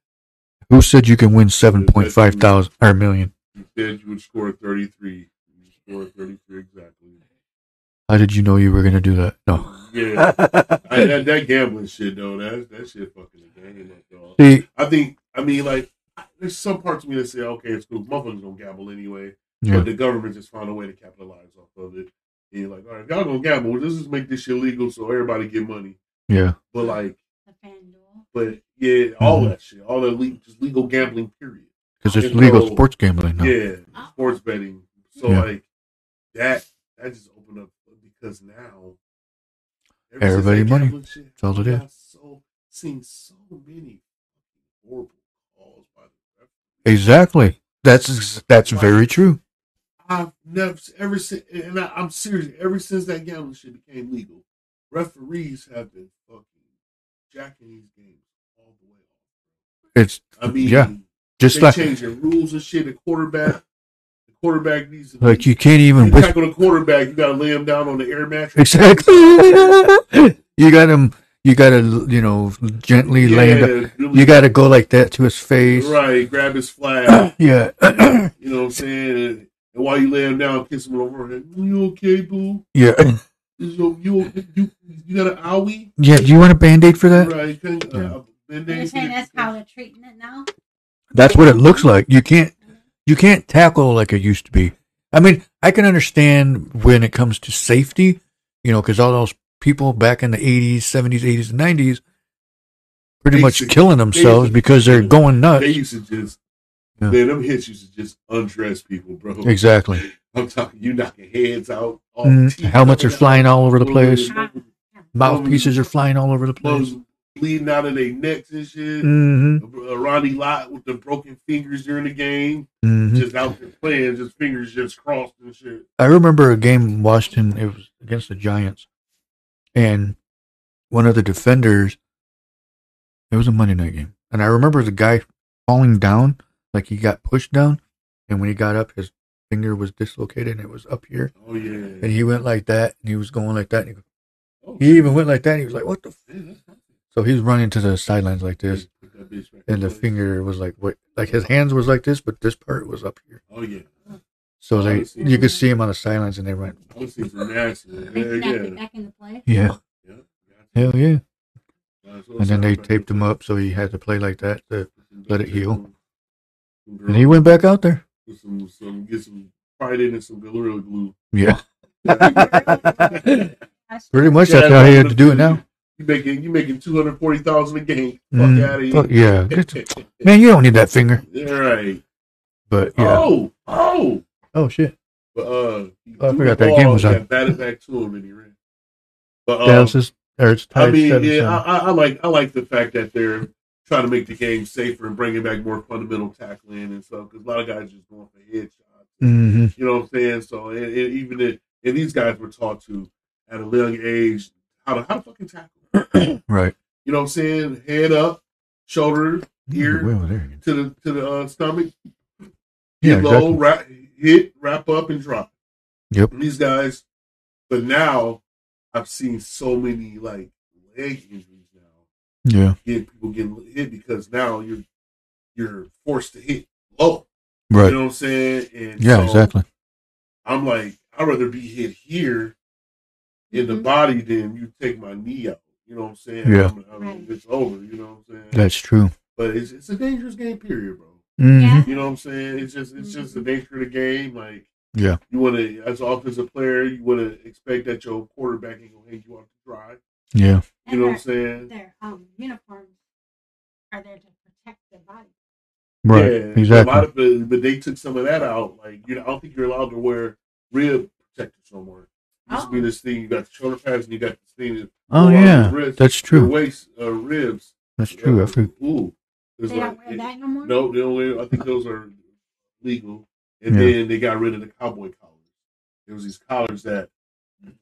Who said you can win seven point five thousand or million? You said you would score 33. You scored 33 exactly. How did you know you were going to do that? No. Yeah. I, that, that gambling shit, though, that, that shit fucking the game up, dog. See, I think, I mean, like, there's some parts of me that say, okay, it's cool. Motherfuckers gonna gamble anyway. yeah, But the government just found a way to capitalize off of it. And you're like, all right, if y'all gonna gamble, let's just make this shit legal so everybody get money. Yeah. But like, The FanDuel. but yeah, all Mhm. that shit, all that le- just legal gambling, period. Because it's And legal so- sports gambling now. Yeah, sports betting. So Yeah. like that, that just opened up because now Everybody money. Shit, That's all it is. So seen so many horrible calls by the referee. Exactly. That's that's very true. I've never ever since, and I, I'm serious. Ever since that gambling shit became legal, referees have been jacking these games all the way off. It's I mean, Yeah. just they like changing rules and shit. The quarterback, the quarterback needs to be, like you can't even you tackle the quarterback. You got to lay him down on the air mattress. Exactly. you got him. You got to you know gently lay him. Really- You got to go like that to his face. right. Grab his flag. Yeah. you know what I'm saying? And, while you lay him down, kiss him over the head. You okay, boo? yeah. Is you you you, you got an owie? Yeah. Do you want a band aid for that? Right. Can, Yeah. uh, band-aid You're saying that's how they're treating it now? That's what it looks like. You can't you can't tackle like it used to be. I mean, I can understand when it comes to safety, you know, because all those people back in the eighties, seventies, eighties, and nineties, pretty They much used to- killing themselves used to- because they're going nuts. They used to just, Yeah. man, them hits used to just undress people, bro. Exactly. I'm talking, you knocking heads out. all Mm, helmets are flying all over the place. Mouthpieces are flying all over the place. bleeding out of their necks and shit. hmm Uh, Ronnie Lott with the broken fingers during the game, hmm just out there playing, just fingers just crossed and shit. I remember a game in Washington. It was against the Giants, and one of the defenders. It was a Monday night game, and I remember the guy falling down, like he got pushed down, and when he got up, his finger was dislocated, and it was up here, Oh yeah. and he went like that, and he was going like that, and he, Oh, he even went like that. And he was like, "What the?" F-? man, So he was running to the sidelines like this, Put that bitch back and the place. finger was like what, like his hands was like this, but this part was up here. Oh yeah. So they, you could see him on the sidelines, and they went, I was seeing some nasty. Yeah, snapped yeah. back into play? "Yeah, yeah. hell yeah." That's And then they taped him up, so he had to play like that. To, let it heal. And he went back out there. Get some, some, get some Fried in and some Gorilla Glue. Yeah, pretty much. Yeah, That's how he had to do it now. You making you making two hundred forty thousand a game? Fuck Mm, out of here. fuck yeah. Get Man, you don't need that finger. Yeah, right. But yeah. Oh, oh. Oh shit. But uh, Oh, I forgot that game was on. got Batted back to him and he ran. But um, Dallas is or it's tied I mean, yeah. I, I, I like I like the fact that they're trying to make the game safer and bringing back more fundamental tackling and stuff because a lot of guys just going for headshots. hmm You know what I'm saying? So and, and even if, and these guys were taught to at a young age how to how to fucking tackle. Right. You know what I'm saying? Head up, shoulder, ear over there. to the to the uh, stomach. Yeah, Get low, exactly. wrap, hit, wrap up, and drop. Yep. And these guys, but now I've seen so many like leg injuries. Yeah. Get people getting hit because now you're you're forced to hit low. Right. You know what I'm saying? And yeah. so Exactly. I'm like, I'd rather be hit here in the Mhm. body than you take my knee out. You know what I'm saying? Yeah. I'm- I'm- it's over. You know what I'm saying? That's true. but it's it's a dangerous game, period, bro. hmm Yeah. You know what I'm saying? It's just it's just the nature of the game. Like Yeah. you want to, as an offensive player, you want to expect that your quarterback ain't gonna hang you out to dry. Yeah. You know what I'm saying? their, their um, uniforms are there to protect their body. Right. Yeah, A exactly. lot of it, but they took some of that out. Like you know, I don't think you're allowed to wear rib protectors no more. It used to be Oh. this thing. You got the shoulder pads and you got this thing. That oh yeah. wrist, That's true. waist uh, ribs. That's true. I think. forgot. ooh, It's They like- don't wear that no more? No, they only. I think those are legal. And Yeah. then they got rid of the cowboy collars. There was these collars that,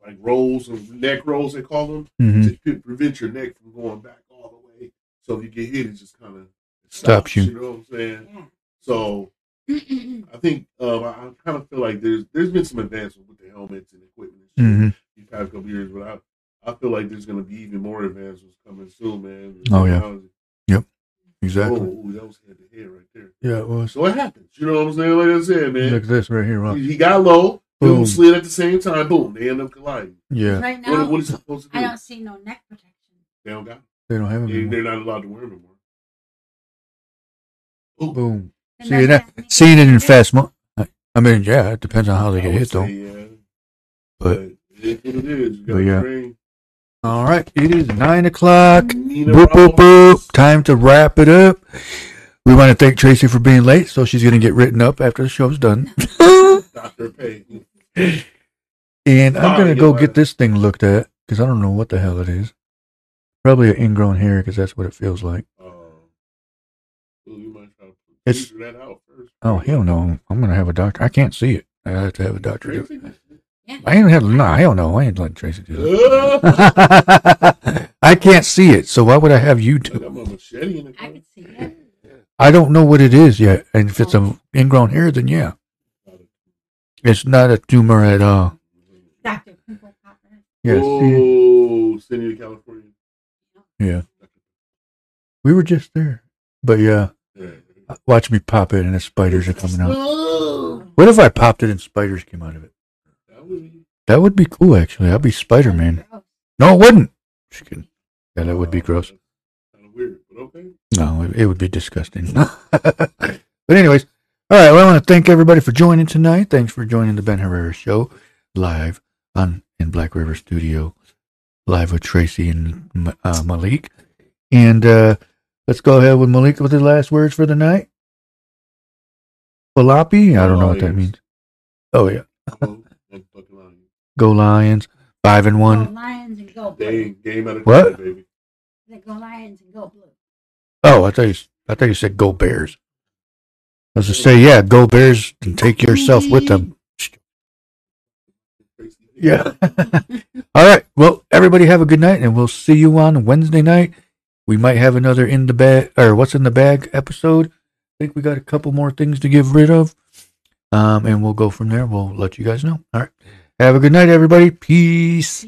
like rolls and neck rolls, they call them, hmm to pre- prevent your neck from going back all the way. So if you get hit, it just kind of Stops you. You know what I'm saying? Yeah. So I think um, I, I kind of feel like there's there's been some advancements with the helmets and equipment and shit hmm these past couple years, but I I feel like there's going to be even more advancements coming soon, man. Oh, yeah. yep, Exactly. Oh, ooh, that was head to head right there. Yeah. It was. So it happens. You know what I'm saying? Like I said, man. Look at this right here. He, he got low. Boom. Boom. Slid at the same time. Boom. They end up colliding. Yeah. Right now, What, what is he supposed to I do? don't see no neck protection. They don't got. it. They don't have They, them. they're not allowed to wear them anymore. Ooh. Boom. And See does that? make Seeing it in sense? fast mo I I mean, yeah. It depends on how they I get would hit, though. yeah. But But It's it is. But yeah. train. All right, it is nine o'clock. Nina Boop, boop, boop. Time to wrap it up. We want to thank Tracy for being late, so she's going to get written up after the show's done. Dr. Payton. And I'm Oh, going to go get this thing looked at because I don't know what the hell it is. Probably an ingrown hair because that's what it feels like. Um, well, you might try to It's- figure that out first. Oh, hell no. I'm going to have a doctor. I can't see it. I have to have a doctor do it. Tracy? I ain't have, no, hell no. I ain't letting Tracy do that. I can't see it, so why would I have you I do it? got my machete in the I car. see it. I don't know what it is yet. And if it's an ingrown hair, then yeah. It's not a tumor at all. Dr. Pimple Popper. Yeah, see, Oh, send you to California. yeah. We were just there. But yeah, Yeah. watch me pop it and the spiders are coming out. What if I popped it and spiders came out of it? that would be. That would be cool, actually. I'd be Spider Man. No, it wouldn't. Just kidding. Yeah, that would be gross. Kind of weird, but okay. No, it, it would be disgusting. but anyways, all right. Well, I want to thank everybody for joining tonight. Thanks for joining the Ben Herrera Show live on in Black River Studio, live with Tracy and uh, Malik. And uh, let's go ahead with Malik with the last words for the night. Falapi? I don't know what that means. Oh yeah, Oh, I'm fucking lying. go Lions, five and Go one. Lions and go blue. Game, game out of What? baby. Go Lions and go blue. Oh, I thought you, I thought you said go Bears. I was to say, yeah, go Bears and take yourself with them. Yeah. All right. Well, everybody have a good night, and we'll see you on Wednesday night. We might have another in the bag or what's in the bag episode. I think we got a couple more things to get rid of, um, and we'll go from there. We'll let you guys know. All right. Have a good night, everybody. Peace.